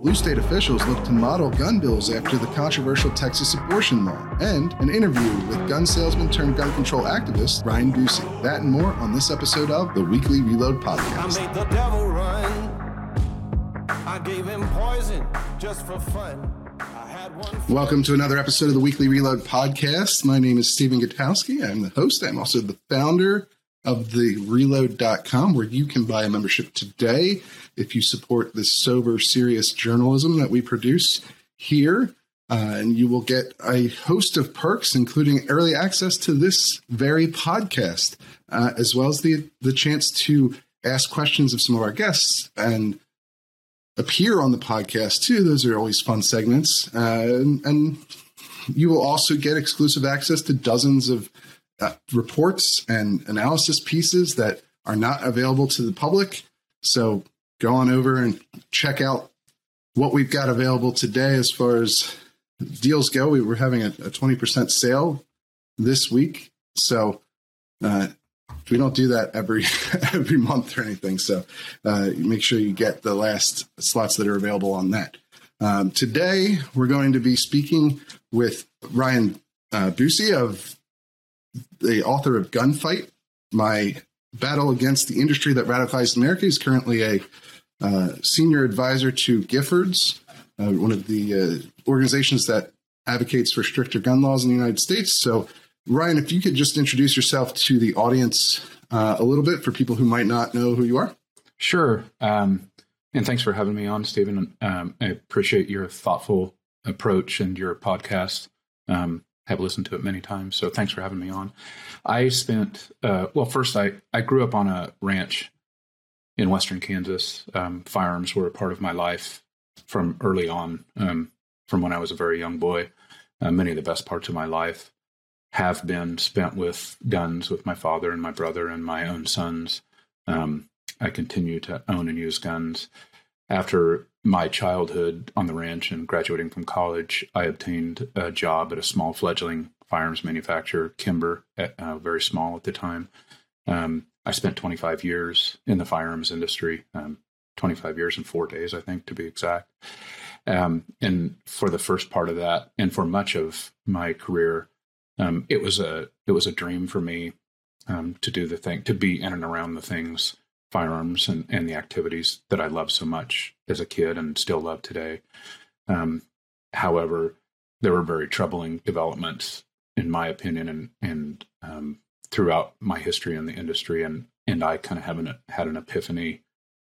Blue state officials look to model gun bills after the controversial Texas abortion law, and an interview with gun salesman turned gun control activist Ryan Busse. That and more on this episode of the Weekly Reload Podcast. I made the devil run. I gave him poison just for fun. I had one. Welcome to another episode of the Weekly Reload Podcast. My name is Stephen Gutowski. I'm the host. I'm also the founder of the reload.com where you can buy a membership today if you support this sober, serious journalism that we produce here. Uh, and you will get a host of perks, including early access to this very podcast, uh, as well as the the chance to ask questions of some of our guests and appear on the podcast too. Those are always fun segments, uh, and, and you will also get exclusive access to dozens of uh, reports and analysis pieces that are not available to the public. So go on over and check out what we've got available today as far as deals go. We were having a, a 20% sale this week. So uh, we don't do that every every month or anything. So uh, make sure you get the last slots that are available on that. Um, today, we're going to be speaking with Ryan uh, Busse of the author of Gunfight, My Battle Against the Industry That Radicalized America. He's currently a uh, senior advisor to Giffords, uh, one of the uh, organizations that advocates for stricter gun laws in the United States. So, Ryan, if you could just introduce yourself to the audience uh, a little bit for people who might not know who you are. Sure. Um, and thanks for having me on, Stephen. Um, I appreciate your thoughtful approach and your podcast. Um, have listened to it many times. So thanks for having me on. I spent, uh, well, first, I, I grew up on a ranch in Western Kansas. Um, firearms were a part of my life from early on, um, from when I was a very young boy. Uh, many of the best parts of my life have been spent with guns with my father and my brother and my own sons. Um, I continue to own and use guns. After my childhood on the ranch and graduating from college, I obtained a job at a small fledgling firearms manufacturer, Kimber, at, uh, very small at the time. Um, I spent 25 years in the firearms industry, um, 25 years and four days, I think, to be exact. Um, and for the first part of that, and for much of my career, um, it was a it was a dream for me um, to do the thing, to be in and around the things firearms and, and the activities that I loved so much as a kid and still love today. Um, however, there were very troubling developments, in my opinion, and and um, throughout my history in the industry, and and I kind of have an, had an epiphany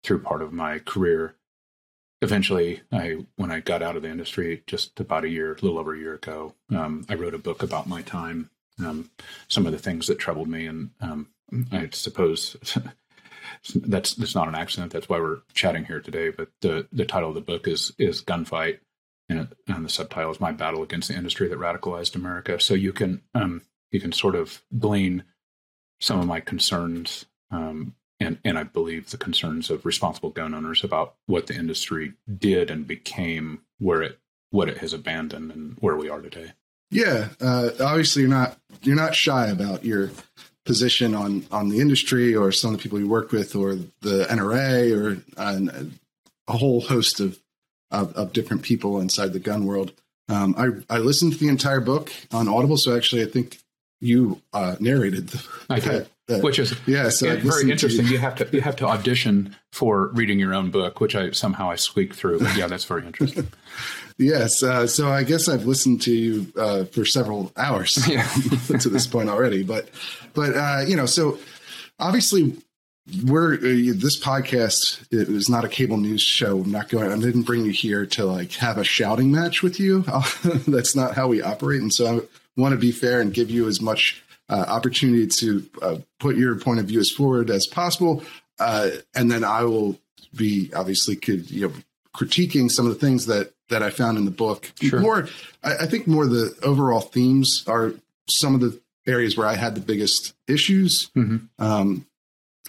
through part of my career. Eventually, I when I got out of the industry just about a year, a little over a year ago, um, I wrote a book about my time, um, some of the things that troubled me, and um, I suppose that's that's not an accident. That's why we're chatting here today. But the the title of the book is is Gunfight, and, and the subtitle is My Battle Against the Industry That Radicalized America. So you can um, you can sort of glean some of my concerns, um, and and I believe the concerns of responsible gun owners about what the industry did and became, where it what it has abandoned, and where we are today. Yeah, uh, obviously you're not you're not shy about your position on on the industry or some of the people you work with or the NRA or uh, a whole host of, of, of different people inside the gun world. Um, I I listened to the entire book on Audible, so actually I think you uh, narrated. The, I did, which is yeah, so very interesting. You. you. have to you have to audition for reading your own book, which I somehow I squeak through. But yeah, that's very interesting. yes, uh, so I guess I've listened to you uh, for several hours yeah. to this point already, but but uh, you know, so obviously we're uh, this podcast it was not a cable news show. I'm not going. I didn't bring you here to like have a shouting match with you. That's not how we operate, and so I want to be fair and give you as much uh, opportunity to uh, put your point of view as forward as possible, uh, and then I will be obviously could you know critiquing some of the things that that I found in the book. Sure. More, I, I think more the overall themes are some of the areas where I had the biggest issues. Mm-hmm. Um,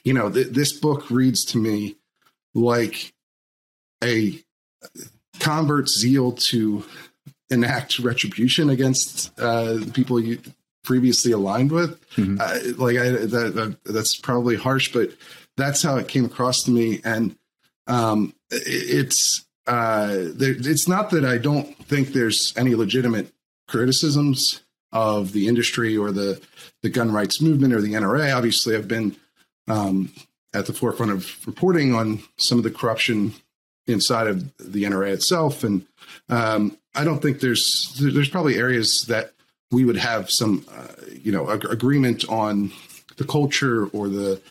you know, th- this book reads to me like a convert's zeal to enact retribution against uh, people you previously aligned with. Mm-hmm. Uh, like I, that, that, that's probably harsh, but that's how it came across to me. And um, it, it's uh, there, it's not that I don't think there's any legitimate criticisms of the industry or the the gun rights movement or the NRA. Obviously, I've been um, at the forefront of reporting on some of the corruption inside of the NRA itself, and um, I don't think there's there's probably areas that we would have some uh, you know ag- agreement on the culture or the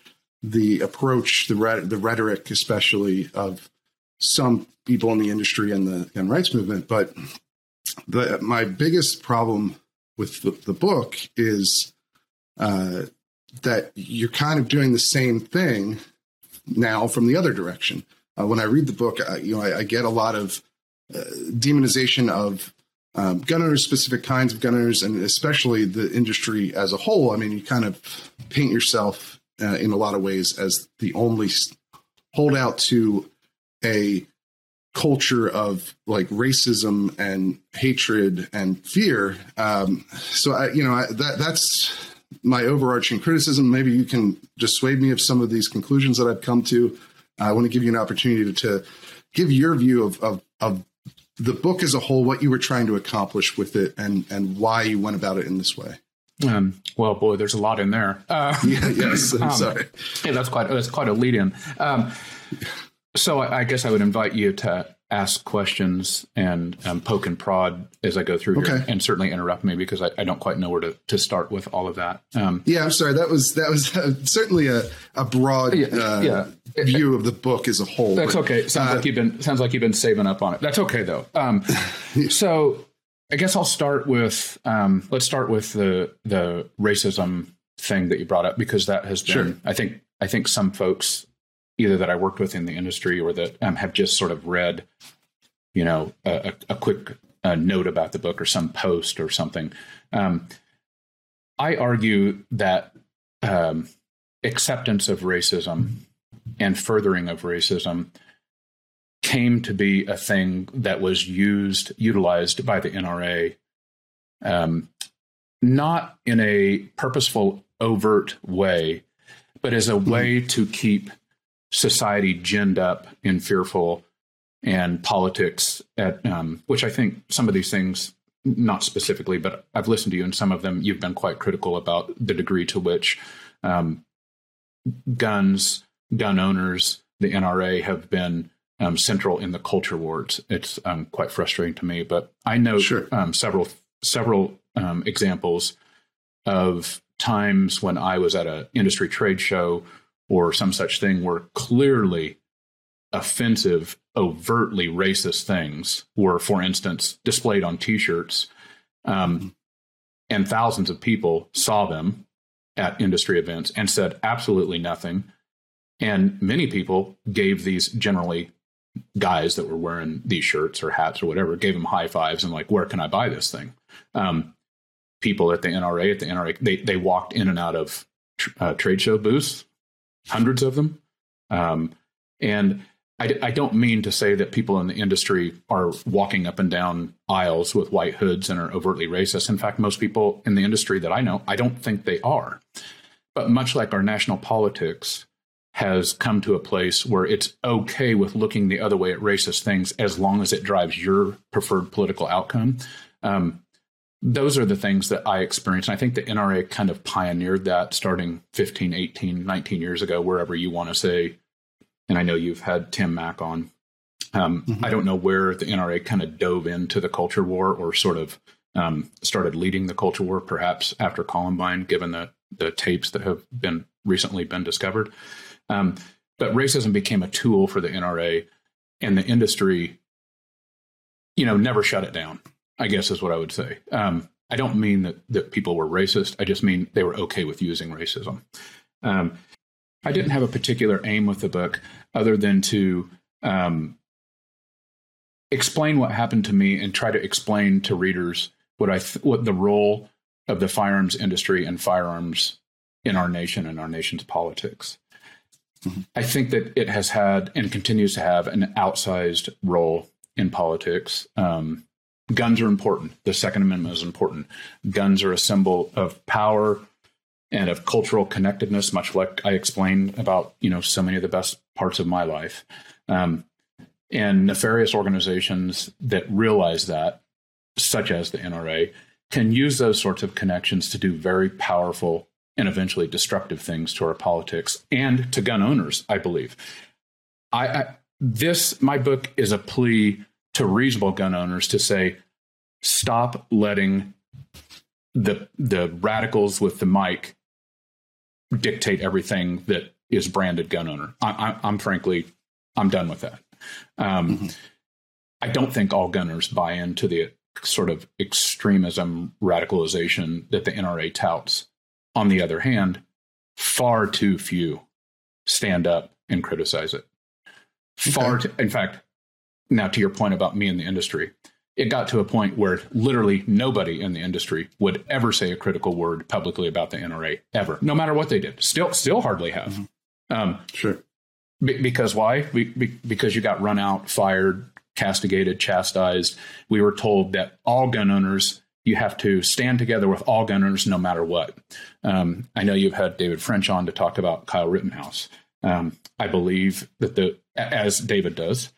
the approach, the the rhetoric, especially of some people in the industry and the gun rights movement. But the my biggest problem with the, the book is uh, that you're kind of doing the same thing now from the other direction. Uh, when I read the book, I, you know, I, I get a lot of uh, demonization of um, gun owners, specific kinds of gun owners, and especially the industry as a whole. I mean, you kind of paint yourself uh, in a lot of ways as the only holdout to a culture of like racism and hatred and fear. Um, so I, you know, I, that that's my overarching criticism. Maybe you can dissuade me of some of these conclusions that I've come to. I want to give you an opportunity to, to give your view of, of, of the book as a whole, what you were trying to accomplish with it, and and why you went about it in this way. Um, well, boy, there's a lot in there. Uh, yeah, yes, I'm um, sorry. Yeah, that's quite that's quite a lead in. Um, so I, I, guess I would invite you to ask questions and um, poke and prod as I go through okay. here, and certainly interrupt me because I, I, don't quite know where to, to start with all of that. Um, yeah, I'm sorry. That was that was uh, certainly a, a broad yeah, uh, yeah. View of the book as a whole. That's but, okay. Sounds uh, like you've been sounds like you've been saving up on it. That's okay though. Um, so I guess I'll start with um, let's start with the the racism thing that you brought up because that has been sure. I think I think some folks either that I worked with in the industry or that um, have just sort of read, you know, a, a quick uh, note about the book or some post or something. Um, I argue that um, acceptance of racism and furthering of racism came to be a thing that was used, utilized by the NRA, um, not in a purposeful, overt way, but as a mm-hmm. way to keep society ginned up and fearful and politics at um, which I think some of these things not specifically, but I've listened to you and some of them you've been quite critical about the degree to which um, guns, gun owners, the NRA have been um, central in the culture wars. It's um, quite frustrating to me, but I know sure. Um, several several um, examples of times when I was at an industry trade show or some such thing where clearly offensive, overtly racist things were, for instance, displayed on t shirts. Um, and thousands of people saw them at industry events and said absolutely nothing. And many people gave these generally guys that were wearing these shirts or hats or whatever, gave them high fives and like, where can I buy this thing? Um, people at the NRA, at the NRA, they, they walked in and out of uh, trade show booths hundreds of them. Um, and I, I, don't mean to say that people in the industry are walking up and down aisles with white hoods and are overtly racist. In fact, most people in the industry that I know, I don't think they are. But much like our national politics has come to a place where it's okay with looking the other way at racist things as long as it drives your preferred political outcome. Um, those are the things that I experienced. And I think the NRA kind of pioneered that starting 15, 18, 19 years ago, wherever you want to say. And I know you've had Tim Mak on. Um, mm-hmm. I don't know where the NRA kind of dove into the culture war or sort of um, started leading the culture war, perhaps after Columbine, given the, the tapes that have been recently been discovered. Um, but racism became a tool for the NRA, and the industry, you know, never shut it down. I guess is what I would say. Um, I don't mean that, that people were racist. I just mean they were okay with using racism. Um, I didn't have a particular aim with the book other than to um, explain what happened to me and try to explain to readers what I th- what the role of the firearms industry and firearms in our nation and our nation's politics. I think that it has had and continues to have an outsized role in politics. Um, guns are important. The Second Amendment is important. Guns are a symbol of power and of cultural connectedness, much like I explained about you know so many of the best parts of my life. Um, And nefarious organizations that realize that, such as the NRA, can use those sorts of connections to do very powerful and eventually destructive things to our politics and to gun owners, I believe. I, I this my book is a plea to reasonable gun owners to say stop letting the the radicals with the mic dictate everything that is branded gun owner. I, am frankly, I'm done with that. Um, mm-hmm. I don't think all gunners buy into the sort of extremism radicalization that the NRA touts. On the other hand, far too few stand up and criticize it. Far, okay. in fact, now to your point about me in the industry, it got to a point where literally nobody in the industry would ever say a critical word publicly about the NRA ever, no matter what they did. Still, still hardly have. Mm-hmm. Um, sure. Be, because why? Be, because you got run out, fired, castigated, chastised. We were told that all gun owners, you have to stand together with all gunners no matter what. Um, I know you've had David French on to talk about Kyle Rittenhouse. Um, I believe that the, as David does,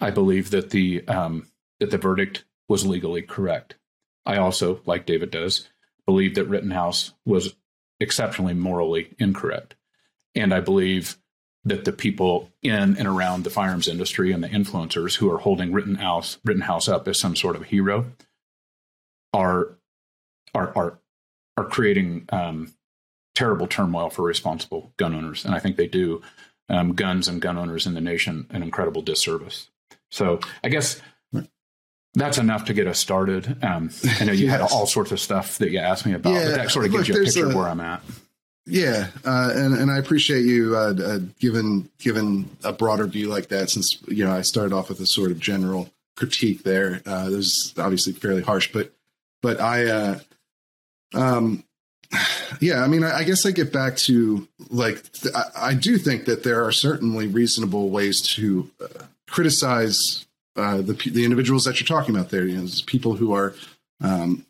I believe that the um, that the verdict was legally correct. I also, like David does, believe that Rittenhouse was exceptionally morally incorrect. And I believe that the people in and around the firearms industry and the influencers who are holding Rittenhouse, Rittenhouse up as some sort of hero are are are are creating um, terrible turmoil for responsible gun owners, and I think they do um, guns and gun owners in the nation an incredible disservice. So I guess that's enough to get us started. Um, I know you yes. had all sorts of stuff that you asked me about, yeah, but that sort of gives you a picture a, of where I'm at. Yeah, uh, and and I appreciate you uh, uh, given given a broader view like that. Since you know I started off with a sort of general critique there. Uh, this is obviously fairly harsh, but but I, uh, um, yeah, I mean, I, I, guess I get back to like th- I, I, do think that there are certainly reasonable ways to uh, criticize uh, the the individuals that you're talking about there. You know, people who are um,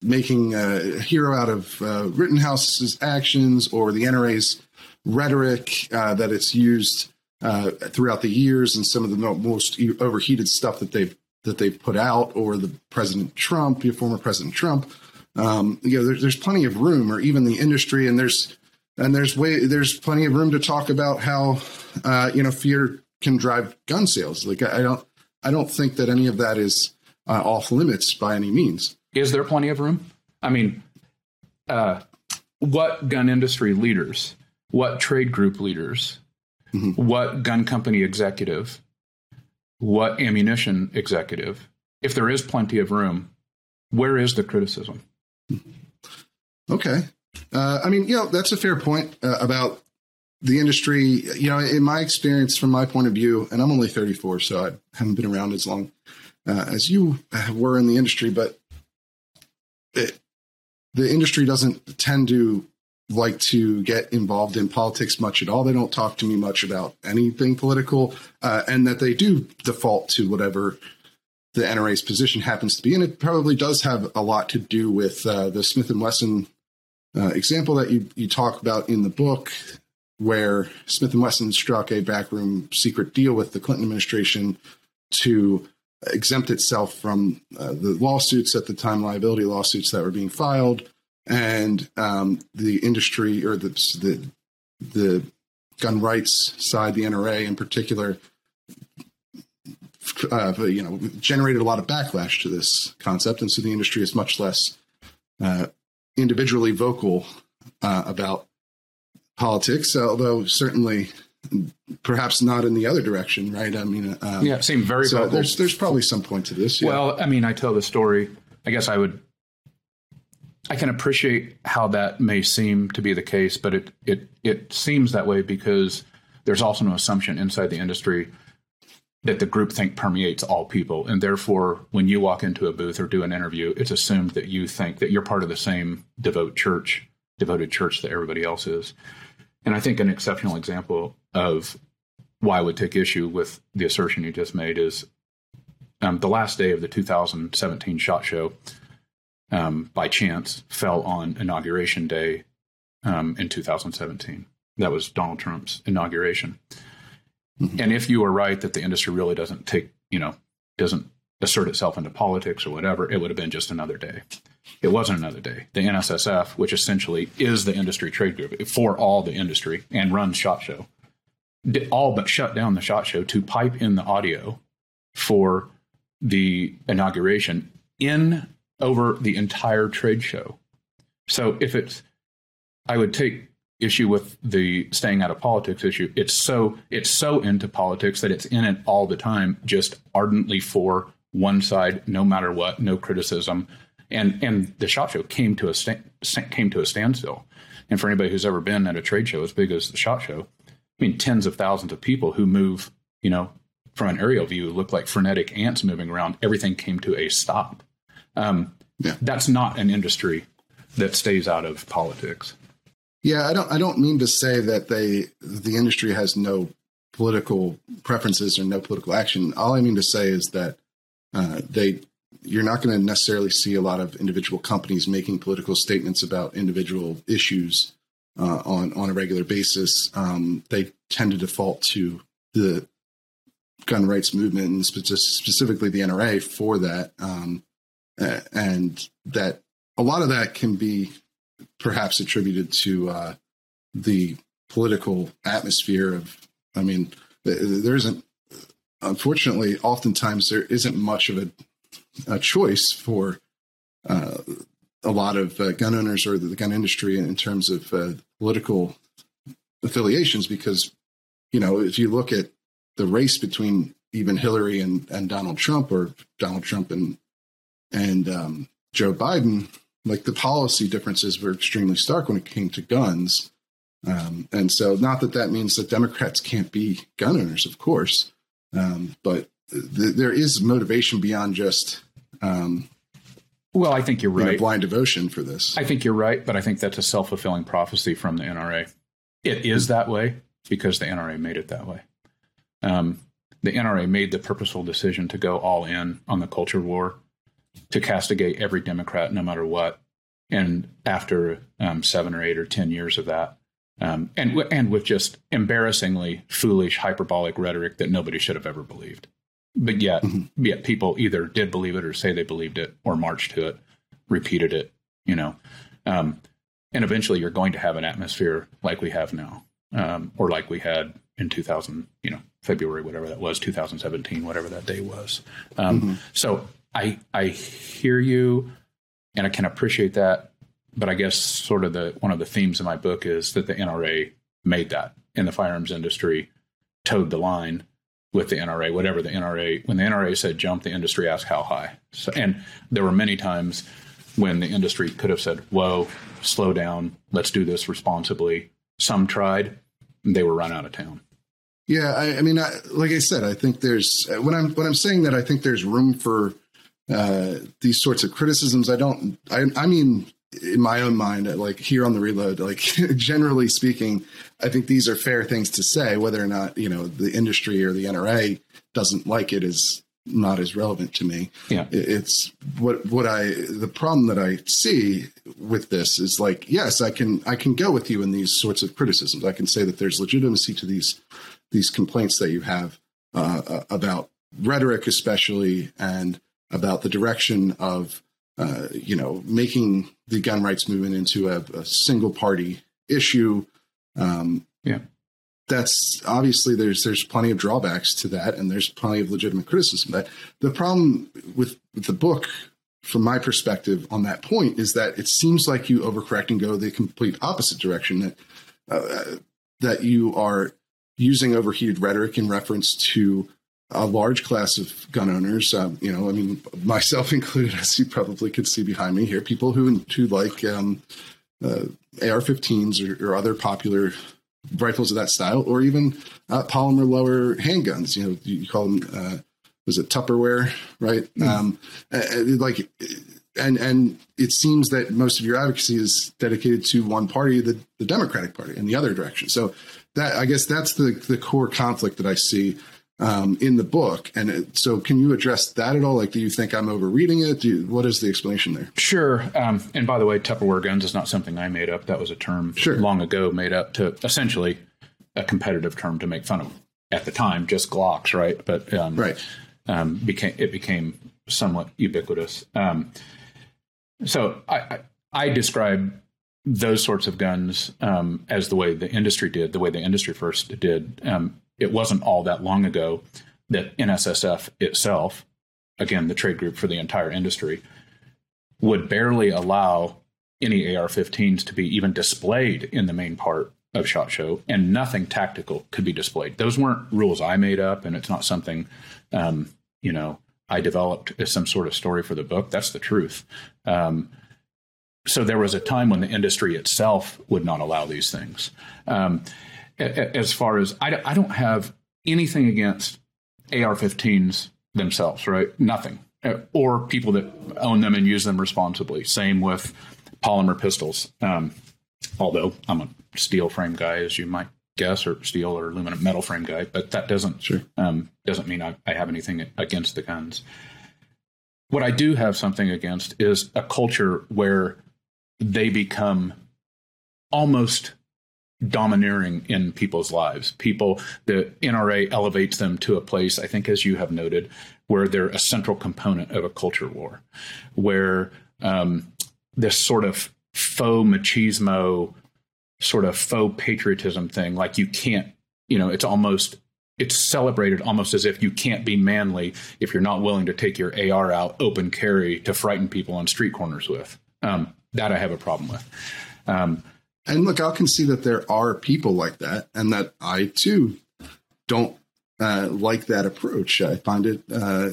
making a hero out of uh, Rittenhouse's actions or the NRA's rhetoric uh, that it's used uh, throughout the years and some of the most overheated stuff that they've that they've put out, or the President Trump, your former President Trump. Um, you know, there's, there's plenty of room, or even the industry, and there's and there's way there's plenty of room to talk about how uh, you know fear can drive gun sales. Like I, don't I don't think that any of that is uh, off limits by any means. Is there plenty of room? I mean, uh, what gun industry leaders, what trade group leaders, mm-hmm. what gun company executive, what ammunition executive, if there is plenty of room, where is the criticism? Okay. Uh, I mean, you know, that's a fair point uh, about the industry, you know, in my experience, from my point of view, and I'm only 34, so I haven't been around as long uh, as you were in the industry, but it, the industry doesn't tend to like to get involved in politics much at all. They don't talk to me much about anything political, uh, and that they do default to whatever the NRA's position happens to be. And it probably does have a lot to do with uh, the Smith and Wesson uh, example that you you talk about in the book, where Smith and Wesson struck a backroom secret deal with the Clinton administration to exempt itself from uh, the lawsuits at the time, liability lawsuits that were being filed, and um, the industry or the, the the gun rights side, the NRA in particular, uh, you know, generated a lot of backlash to this concept, and so the industry is much less uh, individually vocal uh, about politics, although certainly perhaps not in the other direction, right? I mean, um, yeah, seem very so vocal. There's there's probably some point to this. Yeah. Well, I mean, I tell the story. I guess I would. I can appreciate how that may seem to be the case, but it it it seems that way because there's also an assumption inside the industry that the groupthink permeates all people, and therefore, when you walk into a booth or do an interview, it's assumed that you think that you're part of the same devout church, devoted church that everybody else is. And I think an exceptional example of why I would take issue with the assertion you just made is um, the last day of the 2017 SHOT Show, um, by chance, fell on Inauguration Day um, in 2017. That was Donald Trump's inauguration. Mm-hmm. And if you are right that the industry really doesn't take, you know, doesn't assert itself into politics or whatever, it would have been just another day. It wasn't another day. The NSSF, which essentially is the industry trade group for all the industry and runs SHOT Show, all but shut down the SHOT Show to pipe in the audio for the inauguration in over the entire trade show. So if it's, I would take issue with the staying out of politics issue. It's so it's so into politics that it's in it all the time, just ardently for one side, no matter what, no criticism. And and the shot show came to a sta- came to a standstill. And for anybody who's ever been at a trade show as big as the shot show, I mean, tens of thousands of people who move, you know, from an aerial view look like frenetic ants moving around. Everything came to a stop. Um, yeah. That's not an industry that stays out of politics. Yeah, I don't. I don't mean to say that they the industry has no political preferences or no political action. All I mean to say is that uh, they you're not going to necessarily see a lot of individual companies making political statements about individual issues uh, on on a regular basis. Um, they tend to default to the gun rights movement and specifically the NRA for that, um, and that a lot of that can be perhaps attributed to uh, the political atmosphere of. I mean, there isn't. Unfortunately, oftentimes there isn't much of a, a choice for uh, a lot of uh, gun owners or the gun industry in terms of uh, political affiliations because you know if you look at the race between even Hillary and, and Donald Trump or Donald Trump and and um, Joe Biden, like the policy differences were extremely stark when it came to guns. Um, and so, not that that means that Democrats can't be gun owners, of course, um, but th- there is motivation beyond just. Um, well, I think you're right. You know, blind devotion for this. I think you're right, but I think that's a self fulfilling prophecy from the NRA. It is that way because the NRA made it that way. Um, the NRA made the purposeful decision to go all in on the culture war to castigate every Democrat, no matter what. And after um, seven or eight or ten years of that, um, and and with just embarrassingly foolish, hyperbolic rhetoric that nobody should have ever believed, but yet mm-hmm. yet people either did believe it or say they believed it or marched to it, repeated it, you know, um, and eventually you're going to have an atmosphere like we have now, um, or like we had in 2000, you know, February, whatever that was, 2017, whatever that day was. Um, mm-hmm. So I I hear you, and I can appreciate that. But I guess sort of the one of the themes of my book is that the NRA made that in the firearms industry, toed the line with the NRA. Whatever the NRA, when the NRA said jump, the industry asked how high. So, and there were many times when the industry could have said, "Whoa, slow down, let's do this responsibly." Some tried, they were run out of town. Yeah, I, I mean, I, like I said, I think there's when I'm when I'm saying that I think there's room for uh, these sorts of criticisms. I don't. I, I mean, in my own mind, like here on the reload, like generally speaking, I think these are fair things to say. Whether or not you know the industry or the NRA doesn't like it is not as relevant to me. Yeah, it's what what I the problem that I see with this is like yes, I can I can go with you in these sorts of criticisms. I can say that there's legitimacy to these these complaints that you have uh, uh about rhetoric, especially and about the direction of uh, you know making the gun rights movement into a, a single party issue. Um, yeah, that's obviously there's there's plenty of drawbacks to that, and there's plenty of legitimate criticism. But the problem with, with the book, from my perspective on that point, is that it seems like you overcorrect and go the complete opposite direction. That uh, that you are using overheated rhetoric in reference to a large class of gun owners. Um, you know, I mean, myself included, as you probably could see behind me here, people who who like um, uh, AR-15s or, or, other popular rifles of that style, or even uh, polymer lower handguns. You know, you call them uh, was it Tupperware, right? Mm. Um, like, and and it seems that most of your advocacy is dedicated to one party, the the Democratic Party, in the other direction. So that I guess that's the the core conflict that I see um, in the book. And it, so, can you address that at all? Like, do you think I'm overreading it? You, what is the explanation there? Sure. Um, and by the way, Tupperware guns is not something I made up. That was a term sure. long ago made up to essentially a competitive term to make fun of at the time just Glocks, right? But um, Right. um, became it became somewhat ubiquitous. Um, so I, I, I describe those sorts of guns um, as the way the industry did, the way the industry first did. Um, it wasn't all that long ago that NSSF itself, again the trade group for the entire industry, would barely allow any AR-15s to be even displayed in the main part of Shot Show, and nothing tactical could be displayed. Those weren't rules I made up, and it's not something um, you know I developed as some sort of story for the book. That's the truth. Um, so there was a time when the industry itself would not allow these things. Um, as far as I, I don't have anything against AR-15s themselves, right? Nothing, Uh, or people that own them and use them responsibly. Same with polymer pistols. Um, although I'm a steel frame guy, as you might guess, or steel or aluminum metal frame guy, but that doesn't Sure. um, doesn't mean I, I have anything against the guns. What I do have something against is a culture where they become almost domineering in people's lives. People, the NRA elevates them to a place, I think, as you have noted, where they're a central component of a culture war, where um, this sort of faux machismo, sort of faux patriotism thing, like you can't, you know, it's almost it's celebrated almost as if you can't be manly if you're not willing to take your AR out open carry to frighten people on street corners with. Um, that I have a problem with. Um, And look, I can see that there are people like that, and that I too don't uh, like that approach. I find it uh,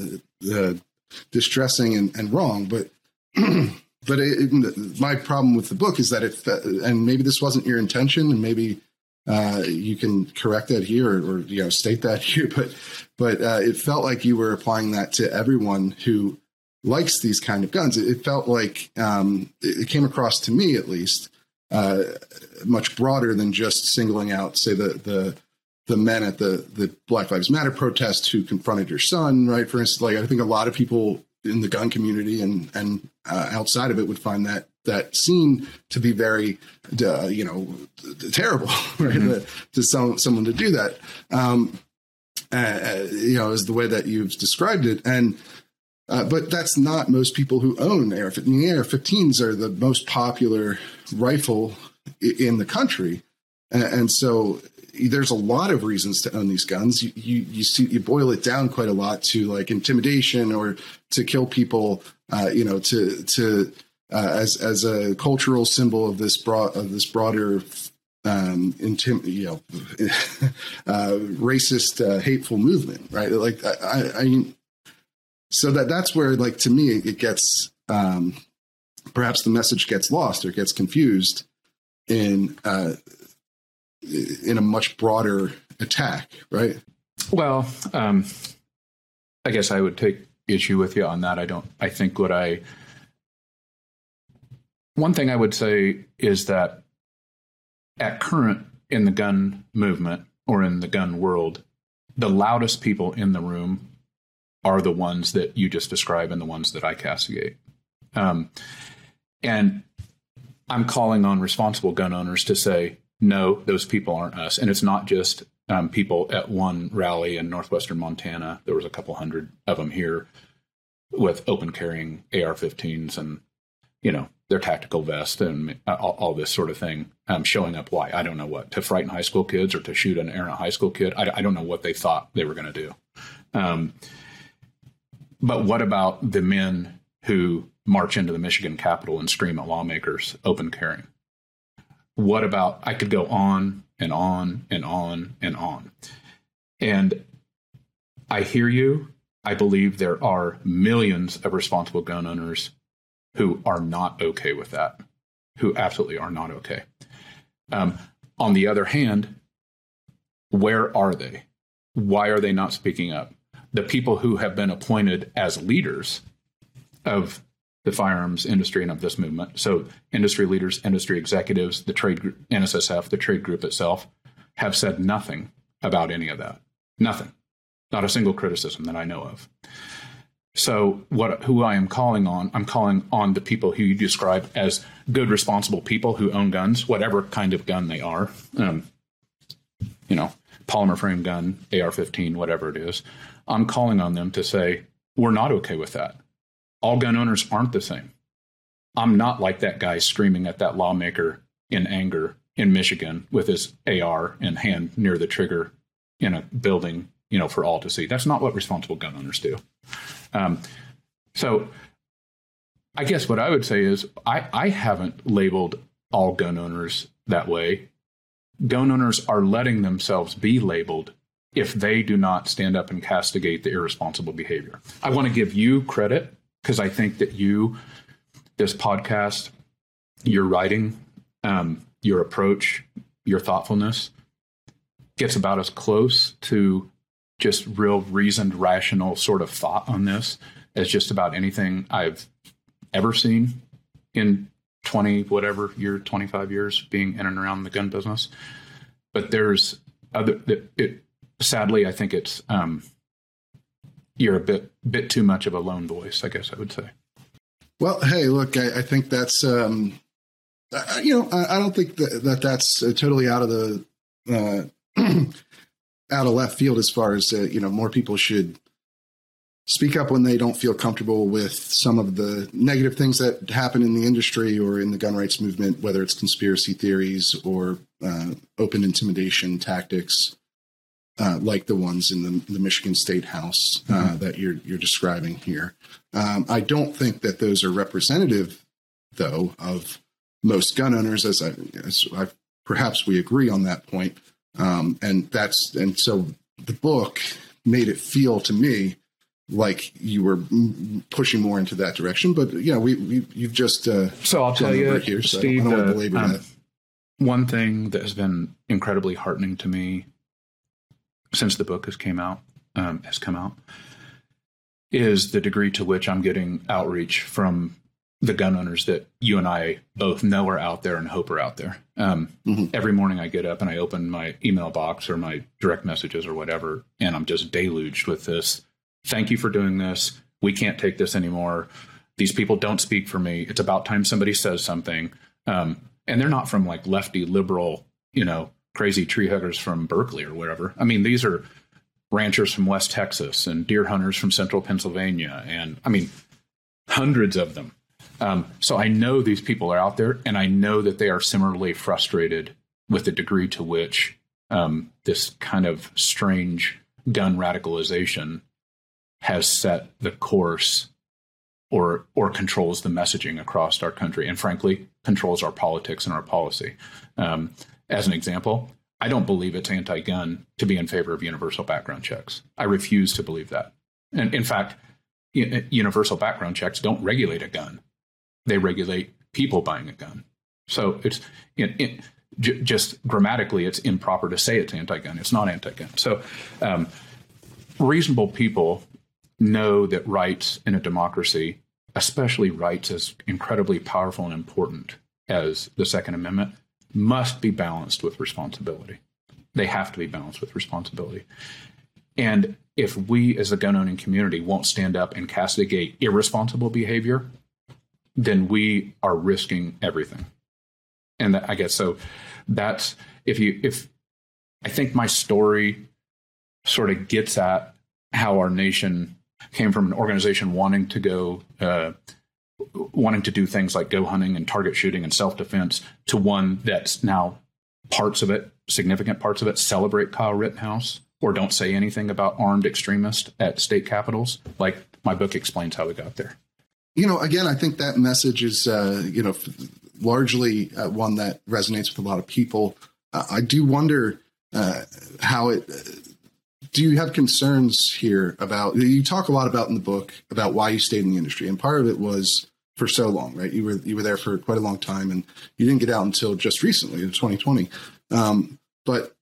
uh, distressing and, and wrong. But but it, it- my problem with the book is that it, and maybe this wasn't your intention, and maybe uh, you can correct that here or, or you know state that here. But but uh, it felt like you were applying that to everyone who likes these kind of guns. It, it felt like um, it, it came across to me at least uh, much broader than just singling out, say, the the the men at the the Black Lives Matter protest who confronted your son, right? For instance, like I think a lot of people in the gun community and and uh, outside of it would find that that scene to be very, uh, you know, terrible, right? To, to some, someone to do that, um, uh, you know, is the way that you've described it, and. Uh, but that's not most people who own AR-15. The AR-15s are the most popular rifle in the country, and, so there's a lot of reasons to own these guns. You, you you see you boil it down quite a lot to like intimidation or to kill people. Uh, you know, to to uh, as as a cultural symbol of this broad of this broader um intim- you know uh racist uh, hateful movement right like I, I i so that that's where like to me it gets um perhaps the message gets lost or gets confused in uh in a much broader attack right Well, um, I guess I would take issue with you on that. I don't. I think what I one thing I would say is that at current in the gun movement or in the gun world, the loudest people in the room are the ones that you just described and the ones that I castigate. Um, and I'm calling on responsible gun owners to say, no, those people aren't us. And it's not just um, people at one rally in northwestern Montana. There was a couple hundred of them here with open carrying AR-15s and you know their tactical vest and all, all this sort of thing, um, showing up. Why I don't know what to frighten high school kids or to shoot an errant high school kid. I, I don't know what they thought they were going to do. Um, but what about the men who march into the Michigan Capitol and scream at lawmakers open carrying? What about I could go on and on and on and on. And I hear you. I believe there are millions of responsible gun owners who are not okay with that, who absolutely are not okay. Um, on the other hand, where are they? Why are they not speaking up? The people who have been appointed as leaders of the firearms industry and of this movement. So, industry leaders, industry executives, the trade group, NSSF, the trade group itself, have said nothing about any of that. Nothing. Not a single criticism that I know of. So, what who I am calling on, I'm calling on the people who you describe as good, responsible people who own guns, whatever kind of gun they are. Um, you know, polymer frame gun, AR 15, whatever it is, I'm calling on them to say, we're not okay with that. All gun owners aren't the same. I'm not like that guy screaming at that lawmaker in anger in Michigan with his AR in hand near the trigger in a building, you know, for all to see. That's not what responsible gun owners do. Um, so I guess what I would say is I, I haven't labeled all gun owners that way. Gun owners are letting themselves be labeled if they do not stand up and castigate the irresponsible behavior. I want to give you credit because I think that you, this podcast, your writing, um, your approach, your thoughtfulness gets about as close to just real reasoned, rational sort of thought on this as just about anything I've ever seen in 20 whatever year 25 years being in and around the gun business. But there's other it, it sadly i think it's um you're a bit bit too much of a lone voice i guess i would say well hey look i, I think that's um you know I, I, don't think that, that that's uh, totally out of the uh out of left field as far as uh, you know more people should speak up when they don't feel comfortable with some of the negative things that happen in the industry or in the gun rights movement, whether it's conspiracy theories or uh, open intimidation tactics. Uh, like the ones in the, the Michigan State House uh, mm-hmm. that you're you're describing here, um, I don't think that those are representative, though, of most gun owners. As I, as I perhaps we agree on that point, um, and that's and so the book made it feel to me like you were pushing more into that direction. But you know, we, we you've just uh, so I'll tell you, here, so Steve. Don't, I belabor um, that. One thing that has been incredibly heartening to me since the book has came out um, has come out is the degree to which I'm getting outreach from the gun owners that you and I both know are out there and hope are out there. Um, mm-hmm. Every morning I get up and I open my email box or my direct messages or whatever, and I'm just deluged with this Thank you for doing this. We can't take this anymore. These people don't speak for me. It's about time somebody says something. Um, and they're not from like lefty liberal, you know, crazy tree huggers from Berkeley or wherever. I mean, these are ranchers from West Texas and deer hunters from central Pennsylvania. And I mean, hundreds of them. Um, so I know these people are out there, and I know that they are similarly frustrated with the degree to which um, this kind of strange gun radicalization has set the course or or controls the messaging across our country, and frankly, controls our politics and our policy. Um, as an example, I don't believe it's anti-gun to be in favor of universal background checks. I refuse to believe that. And in fact, universal background checks don't regulate a gun; they regulate people buying a gun. So it's it, j- just grammatically, it's improper to say it's anti-gun. It's not anti-gun. So um, reasonable people know that rights in a democracy, especially rights as incredibly powerful and important as the Second Amendment, must be balanced with responsibility. They have to be balanced with responsibility. And if we as a gun owning community won't stand up and castigate irresponsible behavior, then we are risking everything. And that, I guess so that's if you if I think my story sort of gets at how our nation came from an organization wanting to go uh, wanting to do things like go hunting and target shooting and self defense to one that's now parts of it, significant parts of it, celebrate Kyle Rittenhouse or don't say anything about armed extremists at state capitals. Like my book explains how we got there. You know, again, I think that message is, uh, you know, largely uh, one that resonates with a lot of people. Uh, I do wonder uh, how it do you have concerns here about you talk a lot about in the book about why you stayed in the industry and part of it was for so long right? You were you were there for quite a long time and you didn't get out until just recently in 2020 um, but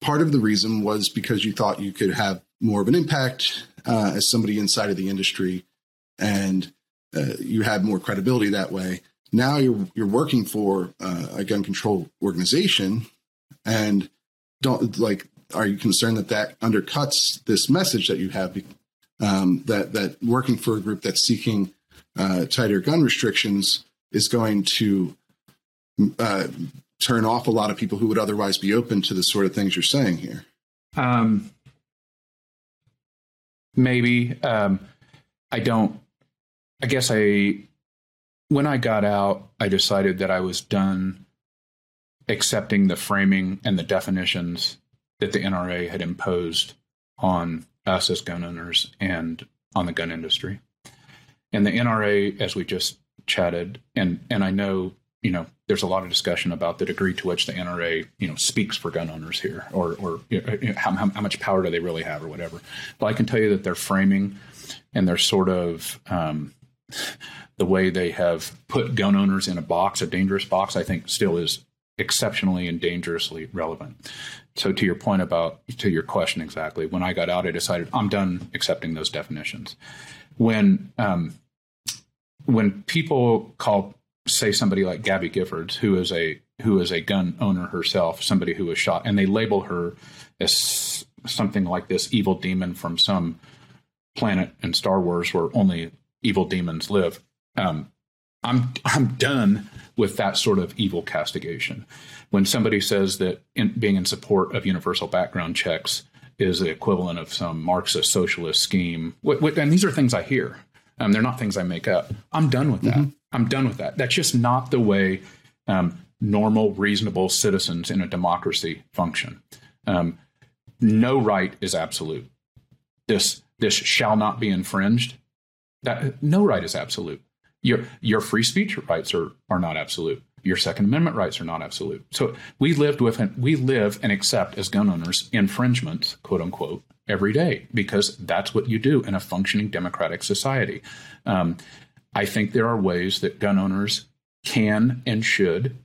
part of the reason was because you thought you could have more of an impact uh, as somebody inside of the industry and uh, you had more credibility that way. Now you're you're working for uh, a gun control organization and don't like are you concerned that that undercuts this message that you have um, that that working for a group that's seeking uh, tighter gun restrictions is going to uh, turn off a lot of people who would otherwise be open to the sort of things you're saying here? Um, maybe. Um, I don't. I guess I. When I got out, I decided that I was done accepting the framing and the definitions that the NRA had imposed on us as gun owners and on the gun industry. And the NRA, as we just chatted, and and I know you know there's a lot of discussion about the degree to which the NRA you know speaks for gun owners here, or or you know, how, how, how much power do they really have, or whatever. But I can tell you that their framing and their sort of um, the way they have put gun owners in a box, a dangerous box, I think still is exceptionally and dangerously relevant. So to your point about to your question exactly, when I got out, I decided I'm done accepting those definitions. When um, when people call say somebody like Gabby Giffords, who is a who is a gun owner herself, somebody who was shot, and they label her as something like this evil demon from some planet in Star Wars where only evil demons live. Um, I'm I'm done with that sort of evil castigation. When somebody says that in, being in support of universal background checks is the equivalent of some Marxist socialist scheme, what, what, and these are things I hear. Um, they're not things I make up. I'm done with that. Mm-hmm. I'm done with that. That's just not the way um, normal, reasonable citizens in a democracy function. Um, no right is absolute. This this shall not be infringed. That no right is absolute. Your your free speech rights are are not absolute. Your Second Amendment rights are not absolute. So we lived with we live and accept as gun owners infringements, quote unquote, every day because that's what you do in a functioning democratic society. Um, I think there are ways that gun owners can and should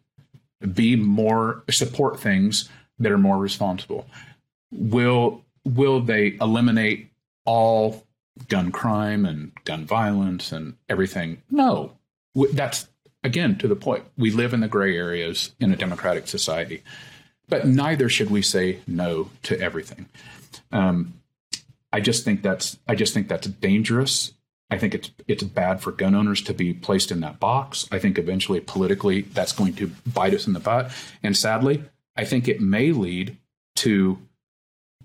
be more support things that are more responsible. Will will they eliminate all gun crime and gun violence and everything? No. That's again to the point. We live in the gray areas in a democratic society, but neither should we say no to everything. Um, I just think that's I just think that's dangerous. I think it's it's bad for gun owners to be placed in that box. I think eventually politically that's going to bite us in the butt. And sadly, I think it may lead to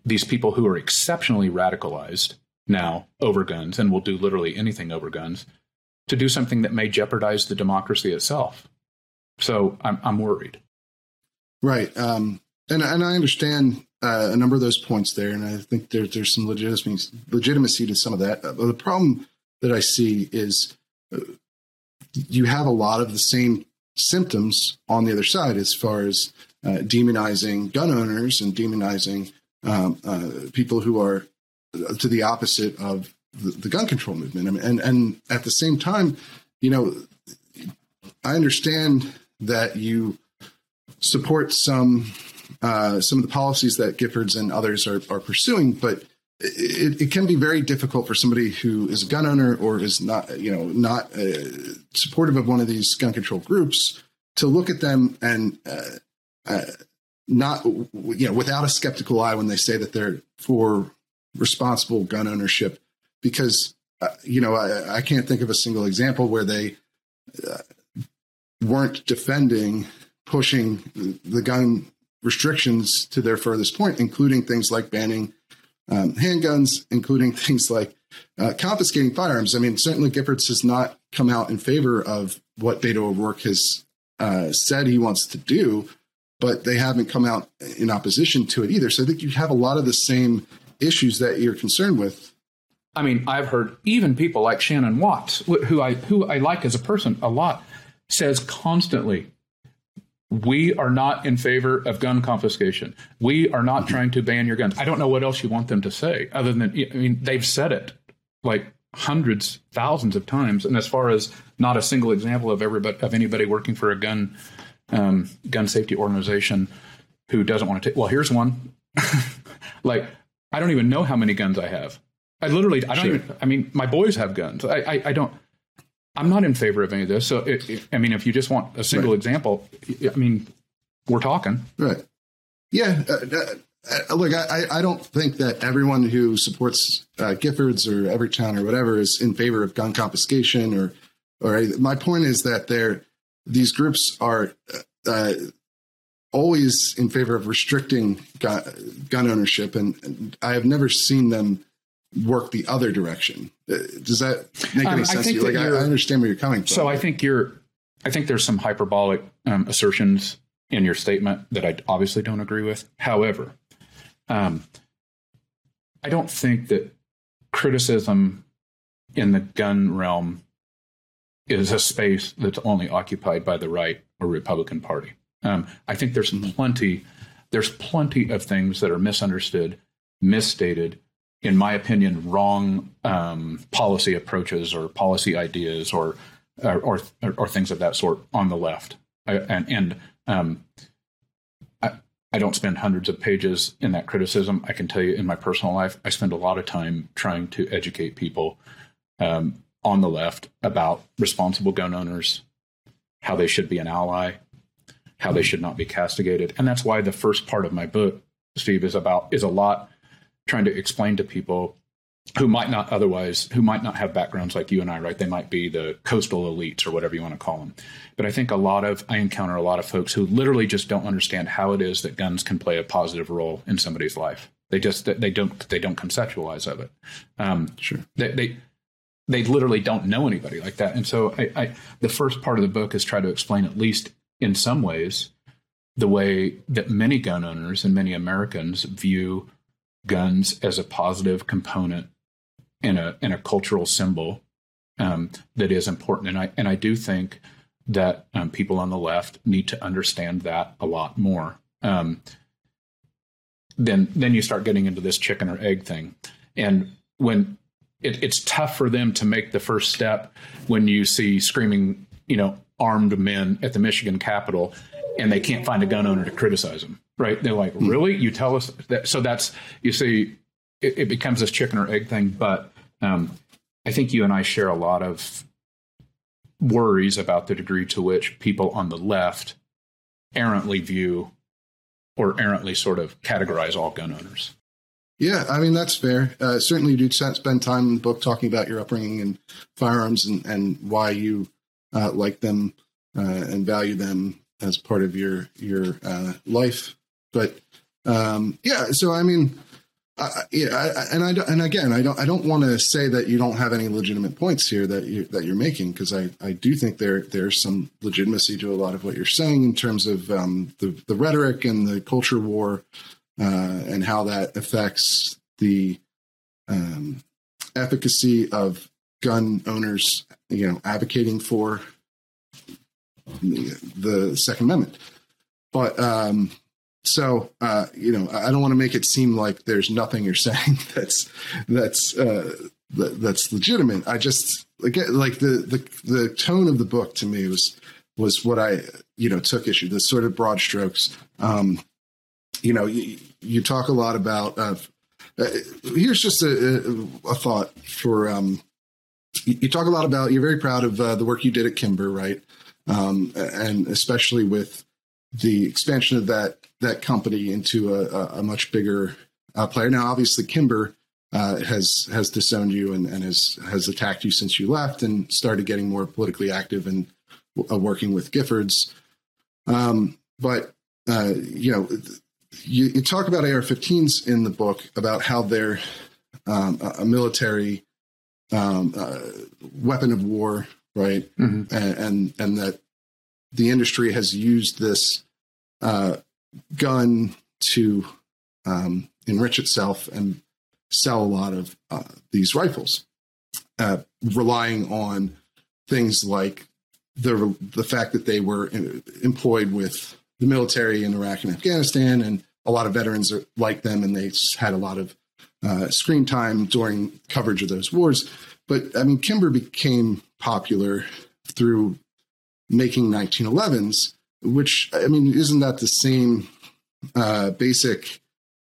these people who are exceptionally radicalized now over guns and will do literally anything over guns to do something that may jeopardize the democracy itself. So I'm I'm worried. Right. Um, and and I understand uh, a number of those points there, and I think there, there's some legitimacy, legitimacy to some of that. Uh, the problem that I see is uh, you have a lot of the same symptoms on the other side as far as uh, demonizing gun owners and demonizing um, people who are to the opposite of the, the gun control movement. I mean, and and at the same time, you know, I understand that you support some uh, some of the policies that Giffords and others are, are pursuing, but it, it, can be very difficult for somebody who is a gun owner or is not, you know, not uh, supportive of one of these gun control groups to look at them and uh, uh, not, you know, without a skeptical eye when they say that they're for responsible gun ownership, because uh, you know I, I, can't think of a single example where they uh, weren't defending pushing the gun restrictions to their furthest point, including things like banning um, handguns, including things like uh, confiscating firearms. I mean, certainly Giffords has not come out in favor of what Beto O'Rourke has uh, said he wants to do, but they haven't come out in opposition to it either. So I think you have a lot of the same issues that you're concerned with. I mean, I've heard even people like Shannon Watts, who I who I like as a person a lot, says constantly, we are not in favor of gun confiscation. We are not trying to ban your guns. I don't know what else you want them to say other than, I mean, they've said it like hundreds, thousands of times. And as far as not a single example of everybody, of anybody working for a gun, um, gun safety organization who doesn't want to take, well, here's one. like, I don't even know how many guns I have. I literally, I don't sure. even, I mean, my boys have guns. I, I, I don't, I'm not in favor of any of this. So, it, it, I mean, if you just want a single right. example, I mean, we're talking. Right. Yeah. Uh, uh, uh, look, I, I don't think that everyone who supports uh, Giffords or Everytown or whatever is in favor of gun confiscation or, or my point is that they're, these groups are, uh, always in favor of restricting gun, gun ownership, and, and, I have never seen them work the other direction. Uh, does that make any um, sense to you? Like, I, I, understand where you're coming from. So I think you're, I think there's some hyperbolic um, assertions in your statement that I obviously don't agree with. However, um, I don't think that criticism in the gun realm is a space that's only occupied by the right or Republican Party. Um, I think there's mm-hmm. plenty, there's plenty of things that are misunderstood, misstated, in my opinion, wrong um, policy approaches or policy ideas or or, or, or things of that sort on the left. I, and and um, I, I don't spend hundreds of pages in that criticism. I can tell you in my personal life, I spend a lot of time trying to educate people um, on the left about responsible gun owners, how they should be an ally, how they should not be castigated. And that's why the first part of my book, Steve, is about is a lot trying to explain to people who might not otherwise who might not have backgrounds like you and I, right? They might be the coastal elites or whatever you want to call them. But I think a lot of I encounter a lot of folks who literally just don't understand how it is that guns can play a positive role in somebody's life. They just they don't they don't conceptualize of it. Um, sure. They, they they literally don't know anybody like that. And so I, I, the first part of the book is try to explain, at least in some ways, the way that many gun owners and many Americans view guns as a positive component in a in a cultural symbol um, that is important. And I and I do think that um, people on the left need to understand that a lot more. Um, then then you start getting into this chicken or egg thing, and when it, it's tough for them to make the first step when you see screaming, you know, armed men at the Michigan Capitol and they can't find a gun owner to criticize them, right? They're like, hmm. really? You tell us that? So that's, you see, it, it becomes this chicken or egg thing. But um, I think you and I share a lot of worries about the degree to which people on the left errantly view or errantly sort of categorize all gun owners. Yeah, I mean that's fair. Uh, certainly, you do spend time in the book talking about your upbringing and firearms and, and why you uh, like them uh, and value them as part of your your uh, life. But um, yeah, so I mean, yeah, I, and I and again, I don't I don't want to say that you don't have any legitimate points here that you that you're making because I, I do think there there's some legitimacy to a lot of what you're saying in terms of um, the the rhetoric and the culture war uh, and how that affects the um, efficacy of gun owners, you know, advocating for the, Second Amendment. But um, so uh, you know, I don't want to make it seem like there's nothing you're saying that's that's uh, that, that's legitimate. I just like like the the the tone of the book to me was was what I you know took issue. The sort of broad strokes. Um, you know, you, you talk a lot about. Uh, uh, here's just a, a, thought for. Um, you, you, talk a lot about. You're very proud of uh, the work you did at Kimber, right? Um, and especially with the expansion of that that company into a, a much bigger uh, player. Now, obviously, Kimber uh, has has disowned you and, and, has has attacked you since you left and started getting more politically active and uh, working with Giffords. Um, but uh, you know, you, you talk about AR-15s in the book about how they're um, a, a, military um, uh, weapon of war, right? Mm-hmm. And, and, and that the industry has used this uh, gun to um, enrich itself and sell a lot of uh, these rifles, uh, relying on things like the the fact that they were employed with the military in Iraq and Afghanistan, and a lot of veterans are like them, and they had a lot of uh, screen time during coverage of those wars. But I mean, Kimber became popular through making 1911s, which I mean, isn't that the same uh, basic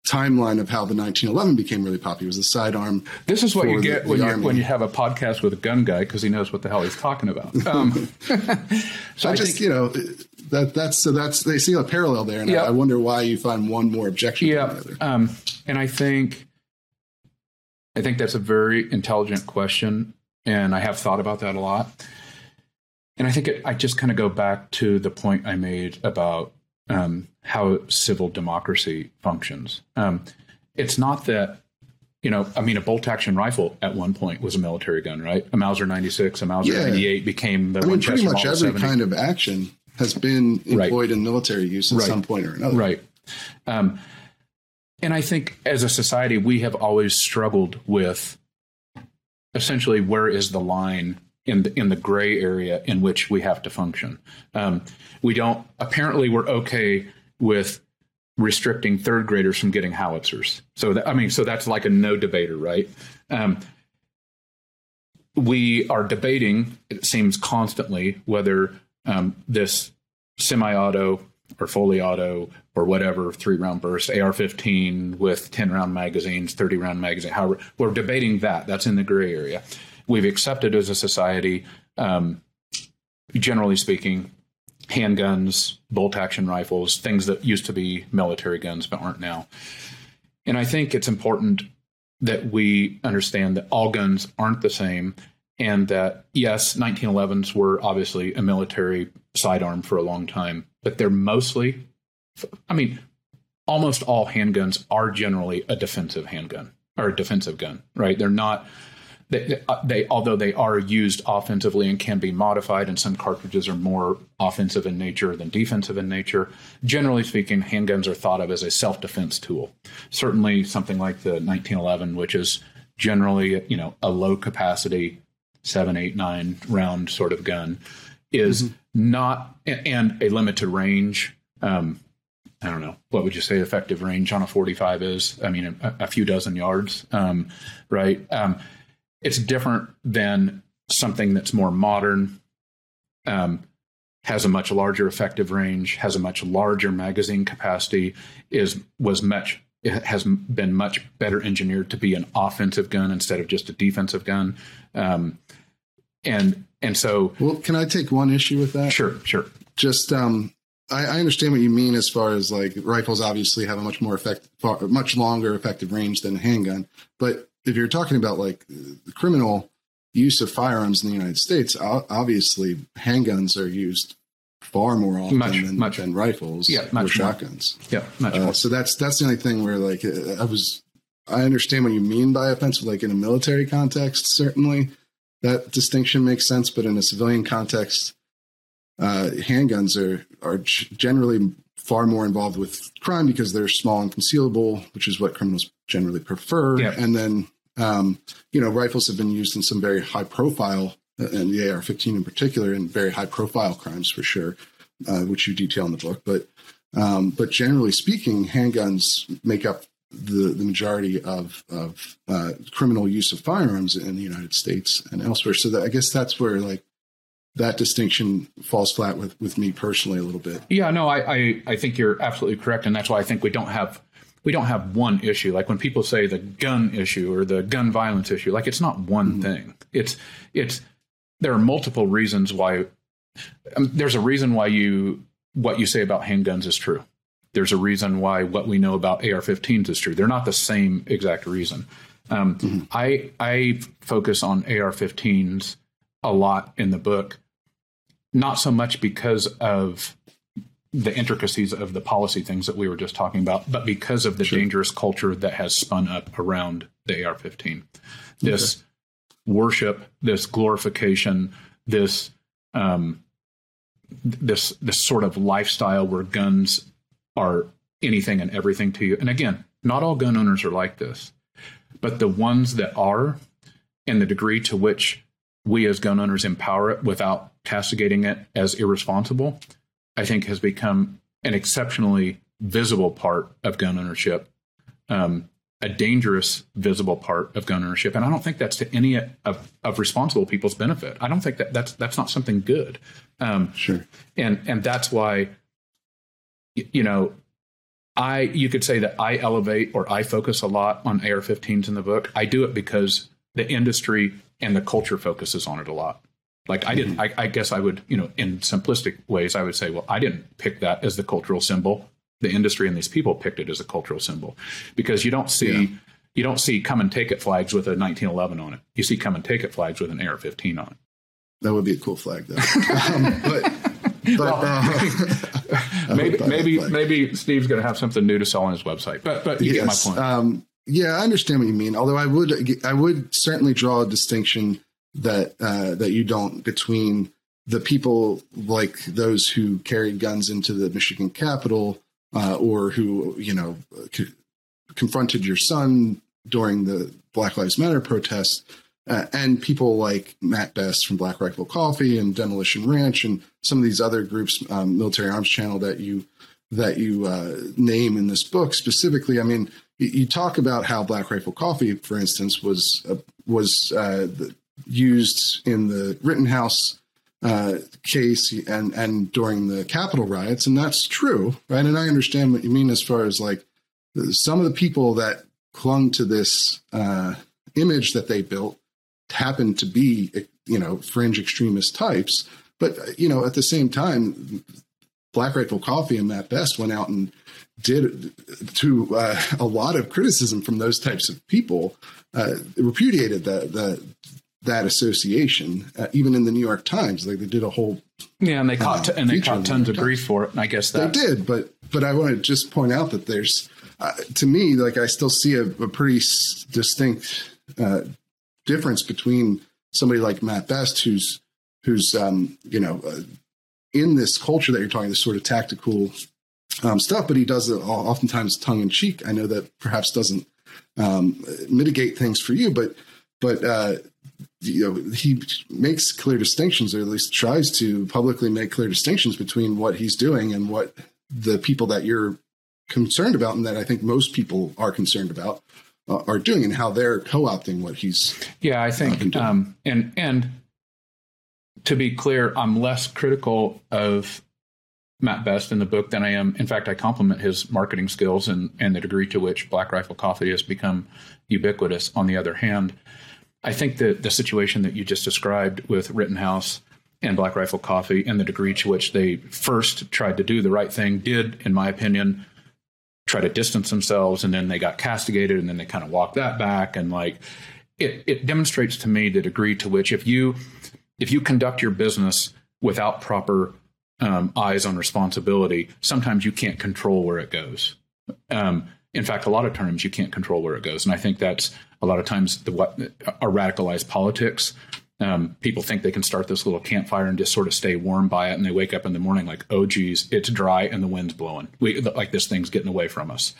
timeline of how the 1911 became really popular. It was the sidearm. This is what you get the, when, the you, when you have a podcast with a gun guy because he knows what the hell he's talking about. Um, so I, I just, think, you know, that that's so that's they see a parallel there, and yep. I, I, wonder why you find one more objection. Yeah, um, and I think I think that's a very intelligent question, and I have thought about that a lot. And I think it, I just kind of go back to the point I made about um, how civil democracy functions. Um, it's not that you know, I mean, a bolt action rifle at one point was a military gun, right? A Mauser 96, a Mauser Yeah. 98 became the I mean, Winchester pretty much every 70. kind of action has been Right. employed in military use at Right. some point or another. Right. Um, and I think as a society, we have always struggled with essentially where is the line in the, in the gray area in which we have to function. Um, we don't, apparently, we're okay with restricting third graders from getting howitzers. So, that, I mean, so that's like a no debater, right? Um, we are debating, it seems constantly, whether um, this semi auto or fully auto or whatever three round burst AR 15 with 10 round magazines, 30 round magazine, however, we're debating that. That's in the gray area. We've accepted as a society, um, generally speaking, handguns, bolt action rifles, things that used to be military guns but aren't now. And I think it's important that we understand that all guns aren't the same and that yes 1911s were obviously a military sidearm for a long time but they're mostly i mean almost all handguns are generally a defensive handgun or a defensive gun right they're not they, they although they are used offensively and can be modified and some cartridges are more offensive in nature than defensive in nature generally speaking handguns are thought of as a self-defense tool certainly something like the 1911 which is generally you know a low capacity seven eight nine round sort of gun is not and a limited range um, I don't know what would you say effective range on a 45 is. I mean, a, a few dozen yards, um, right? Um, it's different than something that's more modern, um, has a much larger effective range, has a much larger magazine capacity, is was much it has been much better engineered to be an offensive gun instead of just a defensive gun, um, and and so Well, can I take one issue with that? sure, sure, Just, um, I, I understand what you mean as far as like rifles obviously have a much more effective, far, much longer effective range than a handgun. But if you're talking about like the criminal use of firearms in the United States, obviously handguns are used far more often Much, than, much. than rifles Yeah, or more. shotguns. yeah, much Uh, more. so that's that's the only thing where like uh, I was I understand what you mean by offensive, like in a military context, certainly that distinction makes sense, but in a civilian context, uh, handguns are are generally far more involved with crime because they're small and concealable, which is what criminals generally prefer. Yeah. And then um, you know rifles have been used in some very high profile, uh, and the AR-15 in particular, in very high profile crimes for sure, uh, which you detail in the book, but. Um, but generally speaking, handguns make up the, the majority of, of uh, criminal use of firearms in the United States and elsewhere. So that, I guess that's where like that distinction falls flat with, with me personally a little bit. Yeah, no, I, I, I think you're absolutely correct, and that's why I think we don't have we don't have one issue. Like when people say the gun issue or the gun violence issue, like it's not one thing. It's it's there are multiple reasons why. Um, there's a reason why you what you say about handguns is true. There's a reason why what we know about AR-15s is true. They're not the same exact reason. Um, I I focus on AR-15s a lot in the book, not so much because of the intricacies of the policy things that we were just talking about, but because of the dangerous culture that has spun up around the AR 15. This worship, this glorification, this um, this this sort of lifestyle where guns are anything and everything to you. And again, not all gun owners are like this, but the ones that are, and the degree to which we as gun owners empower it without castigating it as irresponsible, I think has become an exceptionally visible part of gun ownership, um, a dangerous visible part of gun ownership, and I don't think that's to any of, of responsible people's benefit. I don't think that that's that's not something good, um, Sure. and and that's why, you know, I you could say that I elevate or I focus a lot on AR-15s in the book. I do it because the industry and the culture focuses on it a lot. Like I didn't, I, I guess I would, you know, in simplistic ways, I would say, well, I didn't pick that as the cultural symbol. The industry and these people picked it as a cultural symbol because you don't see, Yeah. you don't see come and take it flags with a 1911 on it. You see come and take it flags with an AR-15 on it. That would be a cool flag, though. um, but But uh, maybe maybe maybe Steve's going to have something new to sell on his website. But but you yes, get my point. Um, yeah, I understand what you mean. Although I would, I would certainly draw a distinction that uh, that you don't between the people like those who carried guns into the Michigan Capitol uh, or who you know c- confronted your son during the Black Lives Matter protests, uh, and people like Mat Best from Black Rifle Coffee and Demolition Ranch and some of these other groups, um, Military Arms Channel that you that you uh, name in this book specifically. I mean, you, talk about how Black Rifle Coffee, for instance, was uh, was uh, the, used in the Rittenhouse uh, case and and during the Capitol riots, and that's true, right? And I understand what you mean as far as like some of the people that clung to this uh, image that they built happened to be, you know, fringe extremist types. But you know, at the same time, Black Rifle Coffee and Mat Best went out and did to uh, a lot of criticism from those types of people, uh, repudiated that that that association, uh, even in the New York Times. Like they did a whole yeah, and they caught uh, and they caught tons of grief for it. And I guess they did, but but I want to just point out that there's, uh, to me, like I still see a, a pretty s- distinct uh, difference between somebody like Mat Best, who's who's um, you know uh, in this culture that you're talking, this sort of tactical um, stuff, but he does it all- oftentimes tongue in cheek. I know that perhaps doesn't um, mitigate things for you, but but uh, you know he makes clear distinctions, or at least tries to publicly make clear distinctions between what he's doing and what the people that you're concerned about, and that I think most people are concerned about, uh, are doing, and how they're co-opting what he's. Yeah, I think, do. um, and and to be clear, I'm less critical of Mat Best in the book than I am. In fact, I compliment his marketing skills and and the degree to which Black Rifle Coffee has become ubiquitous. On the other hand, I think that the situation that you just described with Rittenhouse and Black Rifle Coffee and the degree to which they first tried to do the right thing did, in my opinion, try to distance themselves and then they got castigated and then they kind of walked that back and like it, it demonstrates to me the degree to which if you if you conduct your business without proper um, eyes on responsibility sometimes you can't control where it goes. Um, in fact a lot of times you can't control where it goes and i think that's a lot of times the what are radicalized politics um, people think they can start this little campfire and just sort of stay warm by it, and they wake up in the morning like, "Oh, geez, it's dry and the wind's blowing. We like this thing's getting away from us."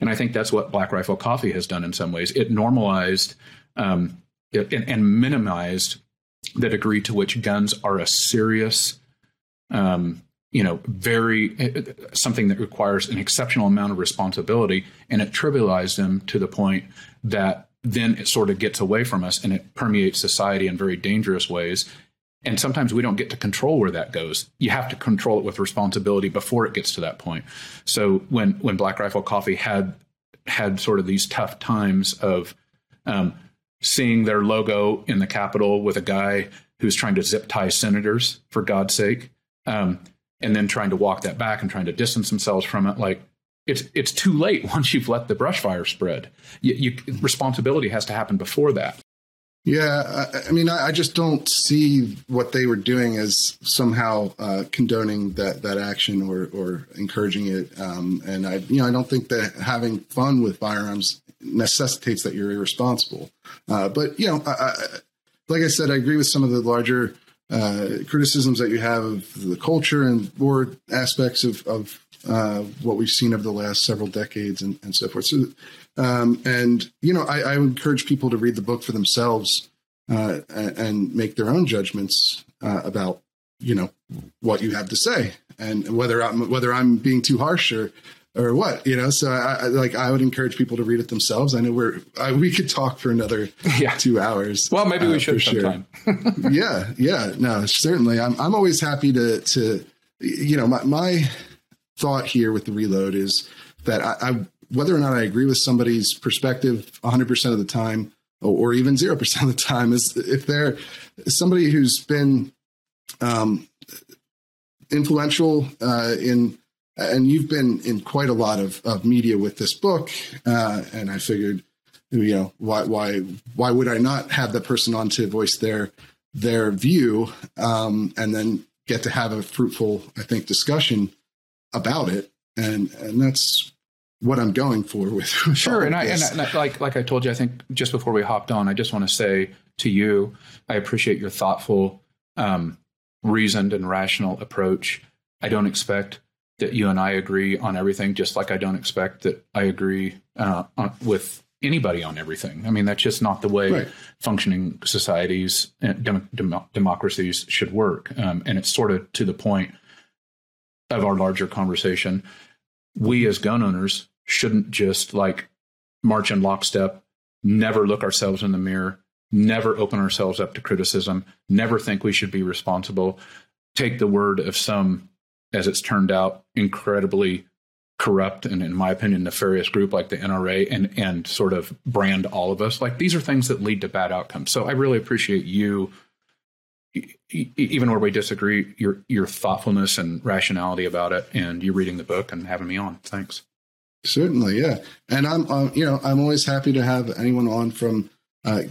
And I think that's what Black Rifle Coffee has done in some ways. It normalized um, it, and, and minimized the degree to which guns are a serious, um, you know, very something that requires an exceptional amount of responsibility, and it trivialized them to the point that then it sort of gets away from us and it permeates society in very dangerous ways. And sometimes we don't get to control where that goes. You have to control it with responsibility before it gets to that point. So when when Black Rifle Coffee had had sort of these tough times of um, seeing their logo in the Capitol with a guy who's trying to zip tie senators, for God's sake, um, and then trying to walk that back and trying to distance themselves from it, like it's it's too late once you've let the brush fire spread. You, you, responsibility has to happen before that. Yeah, I, I mean, I, I just don't see what they were doing as somehow uh, condoning that that action or or encouraging it. Um, and I, you know, I don't think that having fun with firearms necessitates that you're irresponsible. Uh, but you know, I, like I said, I agree with some of the larger uh, criticisms that you have of the culture and more aspects of, of uh, what we've seen over the last several decades and, and so forth. So, um, and you know, I, I encourage people to read the book for themselves uh, and, make their own judgments uh, about you know what you have to say and whether I'm whether I'm being too harsh or or what you know. So I, I like I would encourage people to read it themselves. I know we're I, we could talk for another Yeah. two hours. Well, maybe uh, we should for sure sometime. yeah, yeah, no, certainly. I'm I'm always happy to to you know my my thought here with the reload is that I, I whether or not I agree with somebody's perspective 100 percent of the time or, or even zero percent of the time is if they're somebody who's been um, influential uh, in and you've been in quite a lot of, of media with this book uh, and I figured you know why why why would I not have that person on to voice their their view um, and then get to have a fruitful, I think, discussion about it, and and that's what I'm going for with, with sure. And I, and I, and I like like I told you, I think just before we hopped on, I just want to say to you, I appreciate your thoughtful, um, reasoned, and rational approach. I don't expect that you and I agree on everything, just like I don't expect that I agree uh, on, with anybody on everything. I mean, that's just not the way right. functioning societies and dem- dem- democracies should work. Um, and it's sort of to the point of our larger conversation. We as gun owners shouldn't just like march in lockstep, never look ourselves in the mirror, never open ourselves up to criticism, never think we should be responsible, take the word of some, as it's turned out, incredibly corrupt and in my opinion nefarious group like the NRA and and sort of brand all of us like these are things that lead to bad outcomes so I really appreciate you even where we disagree your your thoughtfulness and rationality about it and you reading the book and having me on. Thanks. Certainly yeah. And I'm uh, you know I'm always happy to have anyone on from uh,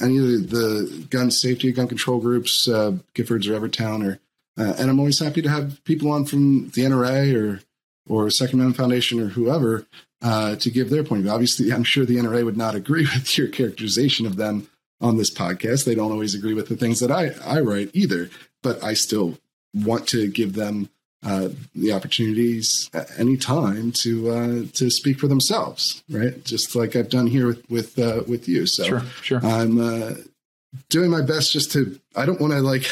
any of the gun safety gun control groups uh, Giffords or Everytown or uh, and I'm always happy to have people on from the NRA or or Second Amendment Foundation or whoever uh, to give their point of view. Obviously, I'm sure the NRA would not agree with your characterization of them on this podcast. They don't always agree with the things that I, I write either, but I still want to give them uh, the opportunities at any time to uh, to speak for themselves, right? Just like I've done here with with uh, with you. So sure, sure. I'm uh, doing my best just to i don't want to like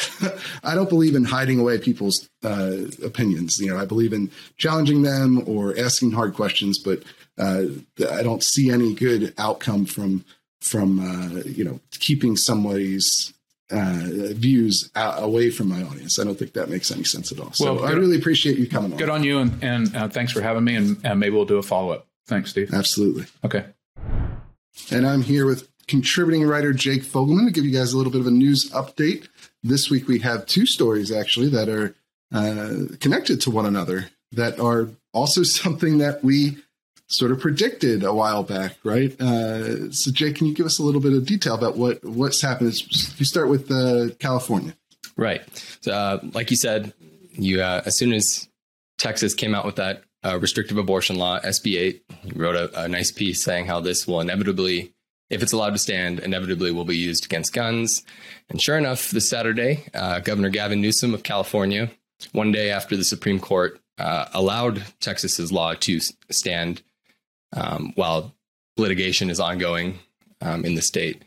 i don't believe in hiding away people's uh, opinions you know i believe in challenging them or asking hard questions but uh, i don't see any good outcome from from uh, you know keeping somebody's uh, views out, away from my audience. I don't think that makes any sense at all. So well, i really appreciate you coming good on, on you and, and uh, thanks for having me and, and maybe we'll do a follow-up. Thanks steve. Absolutely. Okay. And i'm here with contributing writer Jake Fogleman to give you guys a little bit of a news update. This week we have two stories actually that are uh, connected to one another that are also something that we sort of predicted a while back, right? Uh, so, Jay, can you give us a little bit of detail about what what's happened? If you start with uh, California, right? So, uh, like you said, you uh, as soon as Texas came out with that uh, restrictive abortion law, SB 8, you wrote a, a nice piece saying how this will inevitably if it's allowed to stand, inevitably will be used against guns. And sure enough, this Saturday, uh, Governor Gavin Newsom of California, one day after the Supreme Court allowed Texas's law to stand um, while litigation is ongoing um, in the state,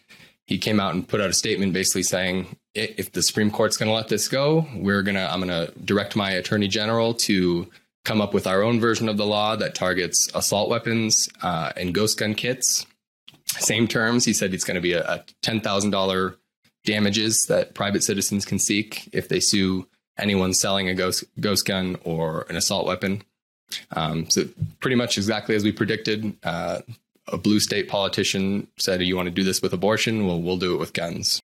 he came out and put out a statement basically saying, if the Supreme Court's going to let this go, we're gonna I'm gonna direct my Attorney General to come up with our own version of the law that targets assault weapons uh, and ghost gun kits same terms. He said it's going to be a, a $10,000 damages that private citizens can seek if they sue anyone selling a ghost, ghost gun or an assault weapon. Um, so, pretty much exactly as we predicted, uh, a blue state politician said, You want to do this with abortion? Well, we'll do it with guns.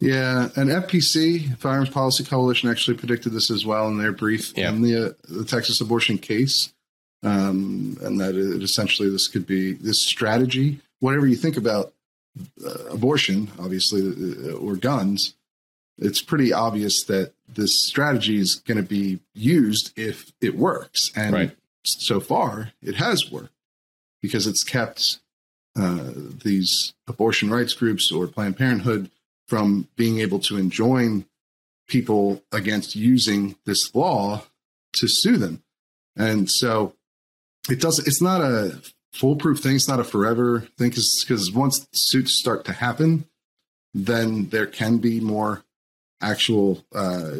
Yeah, and FPC, Firearms Policy Coalition, actually predicted this as well in their brief yeah. in the, uh, the Texas abortion case. Um, and that it, essentially this could be this strategy whatever you think about uh, abortion, obviously, uh, or guns, it's pretty obvious that this strategy is going to be used if it works. And right. so far, it has worked because it's kept uh, these abortion rights groups or Planned Parenthood from being able to enjoin people against using this law to sue them. And so it doesn't, it's not a foolproof thing. It's not a forever thing because once suits start to happen, then there can be more actual uh,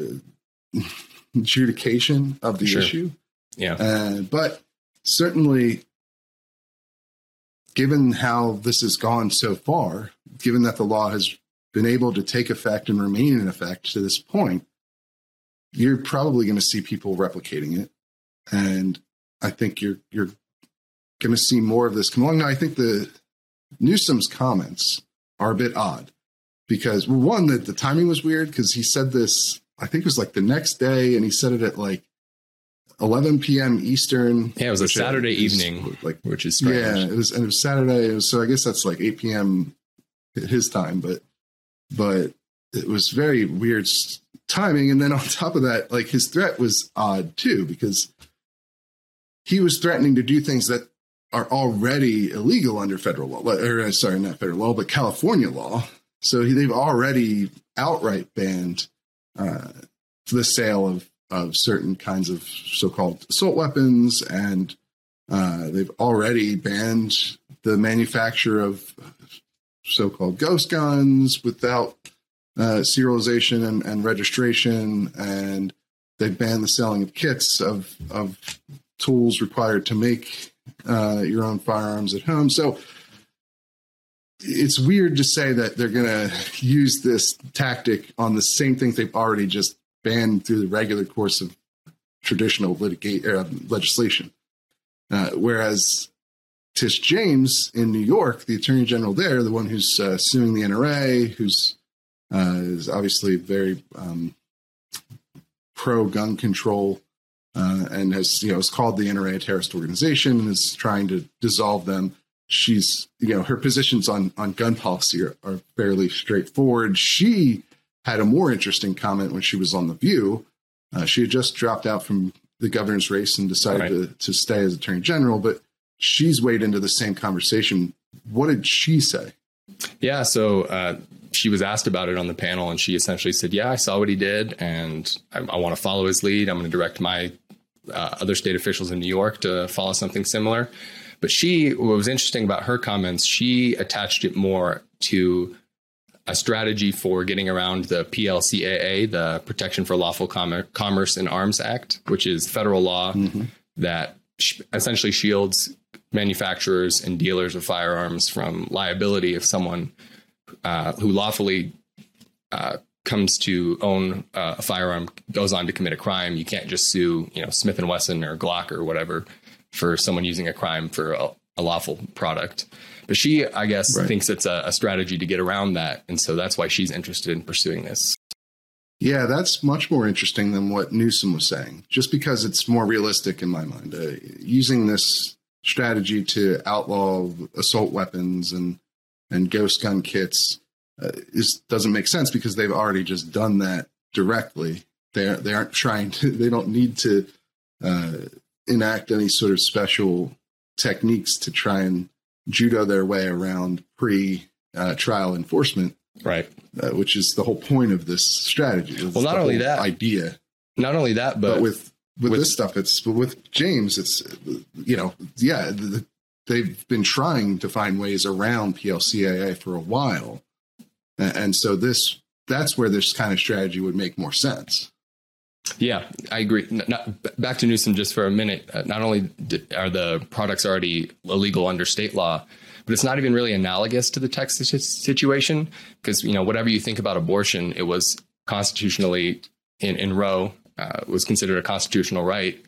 adjudication of the sure. issue. Yeah. Uh, but certainly, given how this has gone so far, given that the law has been able to take effect and remain in effect to this point, you're probably going to see people replicating it. And I think you're you're going to see more of this come along. Now, I think the Newsom's comments are a bit odd because well, one that the timing was weird because he said this I think it was like the next day and he said it at like 11 p.m. Eastern. Yeah, it was a Saturday is, evening, like which is strange. yeah, it was and it was Saturday. Was, so I guess that's like 8 p.m. his time, but but it was very weird timing. And then on top of that, like his threat was odd too, because he was threatening to do things that are already illegal under federal law, or uh, sorry, not federal law, but California law. So he, they've already outright banned uh, the sale of of certain kinds of so-called assault weapons, and uh, they've already banned the manufacture of so-called ghost guns without uh, serialization and, and, registration, and they've banned the selling of kits of of tools required to make uh, your own firearms at home. So it's weird to say that they're going to use this tactic on the same things they've already just banned through the regular course of traditional litigate, uh, legislation. Uh, whereas Tish James in New York, the attorney general there, the one who's uh, suing the NRA, who's uh, is obviously very um, pro gun control, uh, and has you know has called the NRA a terrorist organization and is trying to dissolve them. She's you know her positions on on gun policy are, are fairly straightforward. She had a more interesting comment when she was on the View. Uh, she had just dropped out from the governor's race and decided right. to, to stay as attorney general, but she's weighed into the same conversation. What did she say? Yeah, so uh, she was asked about it on the panel, and she essentially said, "Yeah, I saw what he did, and I, I want to follow his lead. I'm going to direct my uh, other state officials in New York to follow something similar." But she, what was interesting about her comments, she attached it more to a strategy for getting around the PLCAA, the Protection for Lawful Com- Commerce in Arms Act, which is federal law mm-hmm. that sh- essentially shields manufacturers and dealers of firearms from liability if someone uh, who lawfully uh, comes to own uh, a firearm goes on to commit a crime. You can't just sue, you know, Smith and Wesson or Glock or whatever for someone using a crime for a, a lawful product. But she, I guess, right. thinks it's a, a strategy to get around that, and so that's why she's interested in pursuing this. Yeah, that's much more interesting than what Newsom was saying, just because it's more realistic in my mind. Uh, using this strategy to outlaw assault weapons and and ghost gun kits uh, is doesn't make sense because they've already just done that directly. They they aren't trying to. They don't need to uh, enact any sort of special techniques to try and judo their way around pre uh, trial enforcement. Right. Uh, which is the whole point of this strategy. Well, not only that idea. Not only that, but, but with with, with, this stuff, it's with James, it's you know, yeah, the, they've been trying to find ways around PLCAA for a while, and, and so this that's where this kind of strategy would make more sense. Yeah, I agree. Not, back to Newsom just for a minute. Uh, not only are the products already illegal under state law, but it's not even really analogous to the Texas situation because you know whatever you think about abortion, it was constitutionally in in Roe uh, was considered a constitutional right,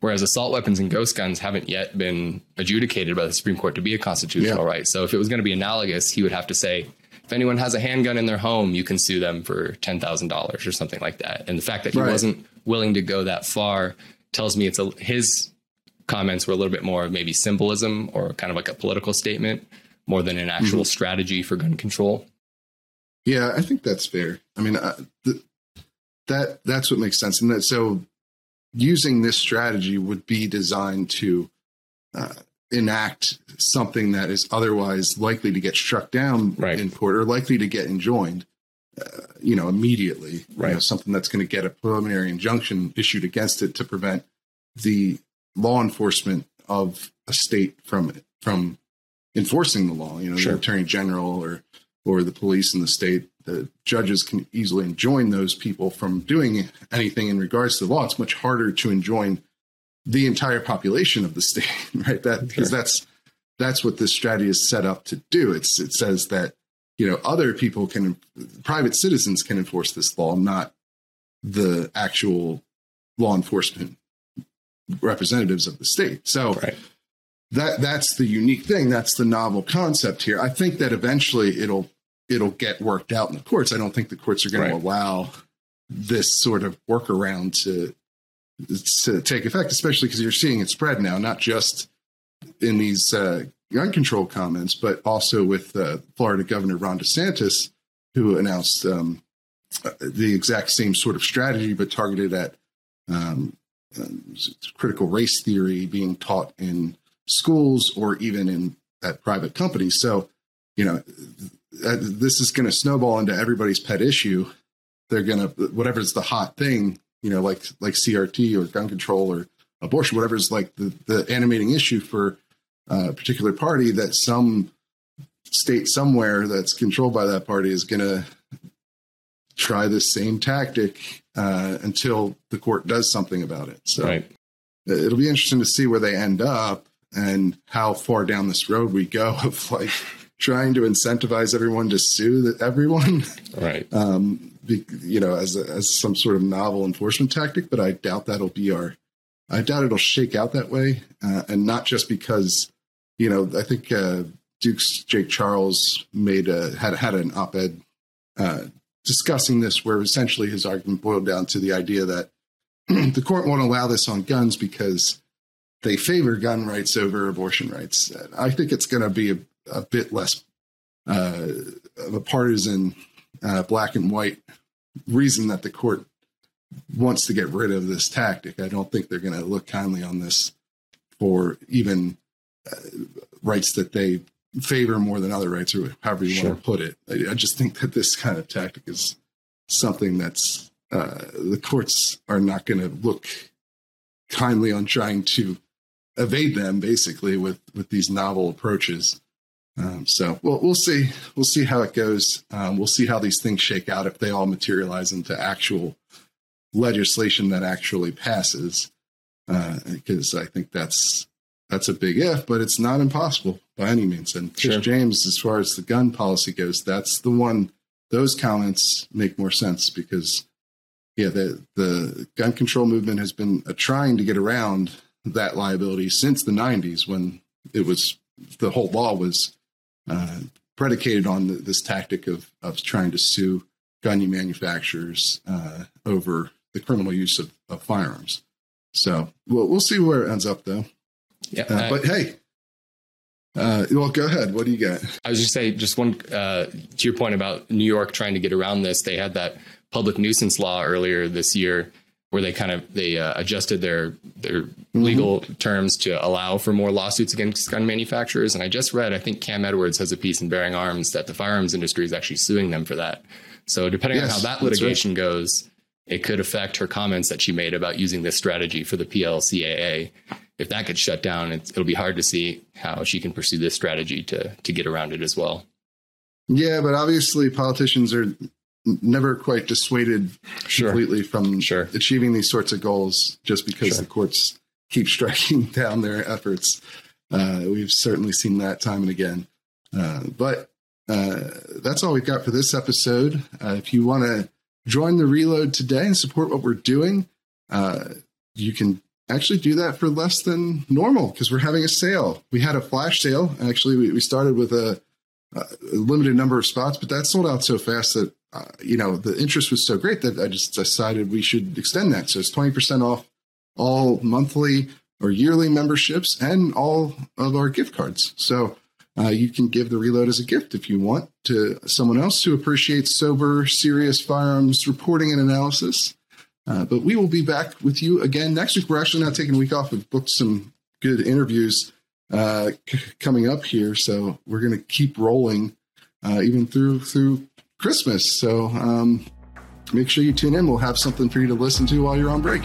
whereas assault weapons and ghost guns haven't yet been adjudicated by the Supreme Court to be a constitutional yeah. right. So if it was going to be analogous, he would have to say, if anyone has a handgun in their home, you can sue them for ten thousand dollars or something like that. And the fact that he right. wasn't willing to go that far tells me it's a, his comments were a little bit more of maybe symbolism or kind of like a political statement more than an actual mm-hmm. strategy for gun control. Yeah, I think that's fair. I mean, uh, the, that that's what makes sense. And that so using this strategy would be designed to uh, enact something that is otherwise likely to get struck down right. in court or likely to get enjoined. Uh, you know, immediately, right? You know, something that's going to get a preliminary injunction issued against it to prevent the law enforcement of a state from from enforcing the law. You know, sure. the attorney general or or the police in the state the judges can easily enjoin those people from doing anything in regards to the law. It's much harder to enjoin the entire population of the state, right? That because sure. that's that's what this strategy is set up to do. It's it says that you know other people can, private citizens can enforce this law, not the actual law enforcement representatives of the state. So. Right. That that's the unique thing. That's the novel concept here. I think that eventually it'll it'll get worked out in the courts. I don't think the courts are going right. to allow this sort of workaround to to take effect, especially because you're seeing it spread now, not just in these uh, gun control comments, but also with uh, Florida Governor Ron DeSantis, who announced um, uh, the exact same sort of strategy, but targeted at um, uh, critical race theory being taught in schools or even in at private companies. So, you know, uh, this is going to snowball into everybody's pet issue. They're going to whatever's the hot thing, you know, like like CRT or gun control or abortion, whatever is like the, the animating issue for a particular party that some state somewhere that's controlled by that party is going to try this same tactic uh, until the court does something about it. So Right. it'll be interesting to see where they end up and how far down this road we go of like trying to incentivize everyone to sue everyone, Right. um, you know, as a, as some sort of novel enforcement tactic. But I doubt that'll be our. I doubt it'll shake out that way, uh, and not just because, you know, I think uh, Duke's Jake Charles made a had had an op-ed uh, discussing this, where essentially his argument boiled down to the idea that the court won't allow this on guns because they favor gun rights over abortion rights. I think it's going to be a, a bit less uh, of a partisan, uh, black and white reason that the court wants to get rid of this tactic. I don't think they're going to look kindly on this for even uh, rights that they favor more than other rights, or however you Sure. want to put it. I, I just think that this kind of tactic is something that's uh, the courts are not going to look kindly on trying to evade them, basically with with these novel approaches. Um, so we'll we'll see we'll see how it goes. Um, we'll see how these things shake out if they all materialize into actual legislation that actually passes. Uh, because I think that's that's a big if, but it's not impossible by any means. And Tish Sure. James, as far as the gun policy goes, that's the one. Those comments make more sense because, yeah, the the gun control movement has been uh, trying to get around that liability since the '90s when it was the whole law was uh, predicated on th this tactic of of trying to sue gun manufacturers uh, over the criminal use of, of firearms. So we'll we'll see where it ends up, though. Yeah. Uh, I- but hey, uh, well, go ahead. What do you got? I was just say just one uh, to your point about New York trying to get around this. They had that public nuisance law earlier this year where they kind of they uh, adjusted their their legal terms to allow for more lawsuits against gun manufacturers. And I just read, I think Cam Edwards has a piece in Bearing Arms that the firearms industry is actually suing them for that. So depending Yes, on how that litigation goes, it could affect her comments that she made about using this strategy for the PLCAA. If that gets shut down, it'll be hard to see how she can pursue this strategy to to get around it as well. Yeah, but obviously politicians are never quite dissuaded Sure. completely from Sure. achieving these sorts of goals just because Sure. the courts keep striking down their efforts. Uh, we've certainly seen that time and again. Uh, but uh, that's all we've got for this episode. Uh, if you want to join the reload today and support what we're doing, uh, you can actually do that for less than normal because we're having a sale. We had a flash sale. Actually, we, we started with a, a limited number of spots, but that sold out so fast that uh, you know the interest was so great that I just decided we should extend that. So it's twenty percent off all monthly or yearly memberships and all of our gift cards. So uh, you can give the reload as a gift if you want to someone else who appreciates sober, serious firearms reporting and analysis. Uh, but we will be back with you again next week. We're actually not taking a week off. We've booked some good interviews uh, c- coming up here, so we're going to keep rolling uh, even through through Christmas. So um, make sure you tune in. We'll have something for you to listen to while you're on break.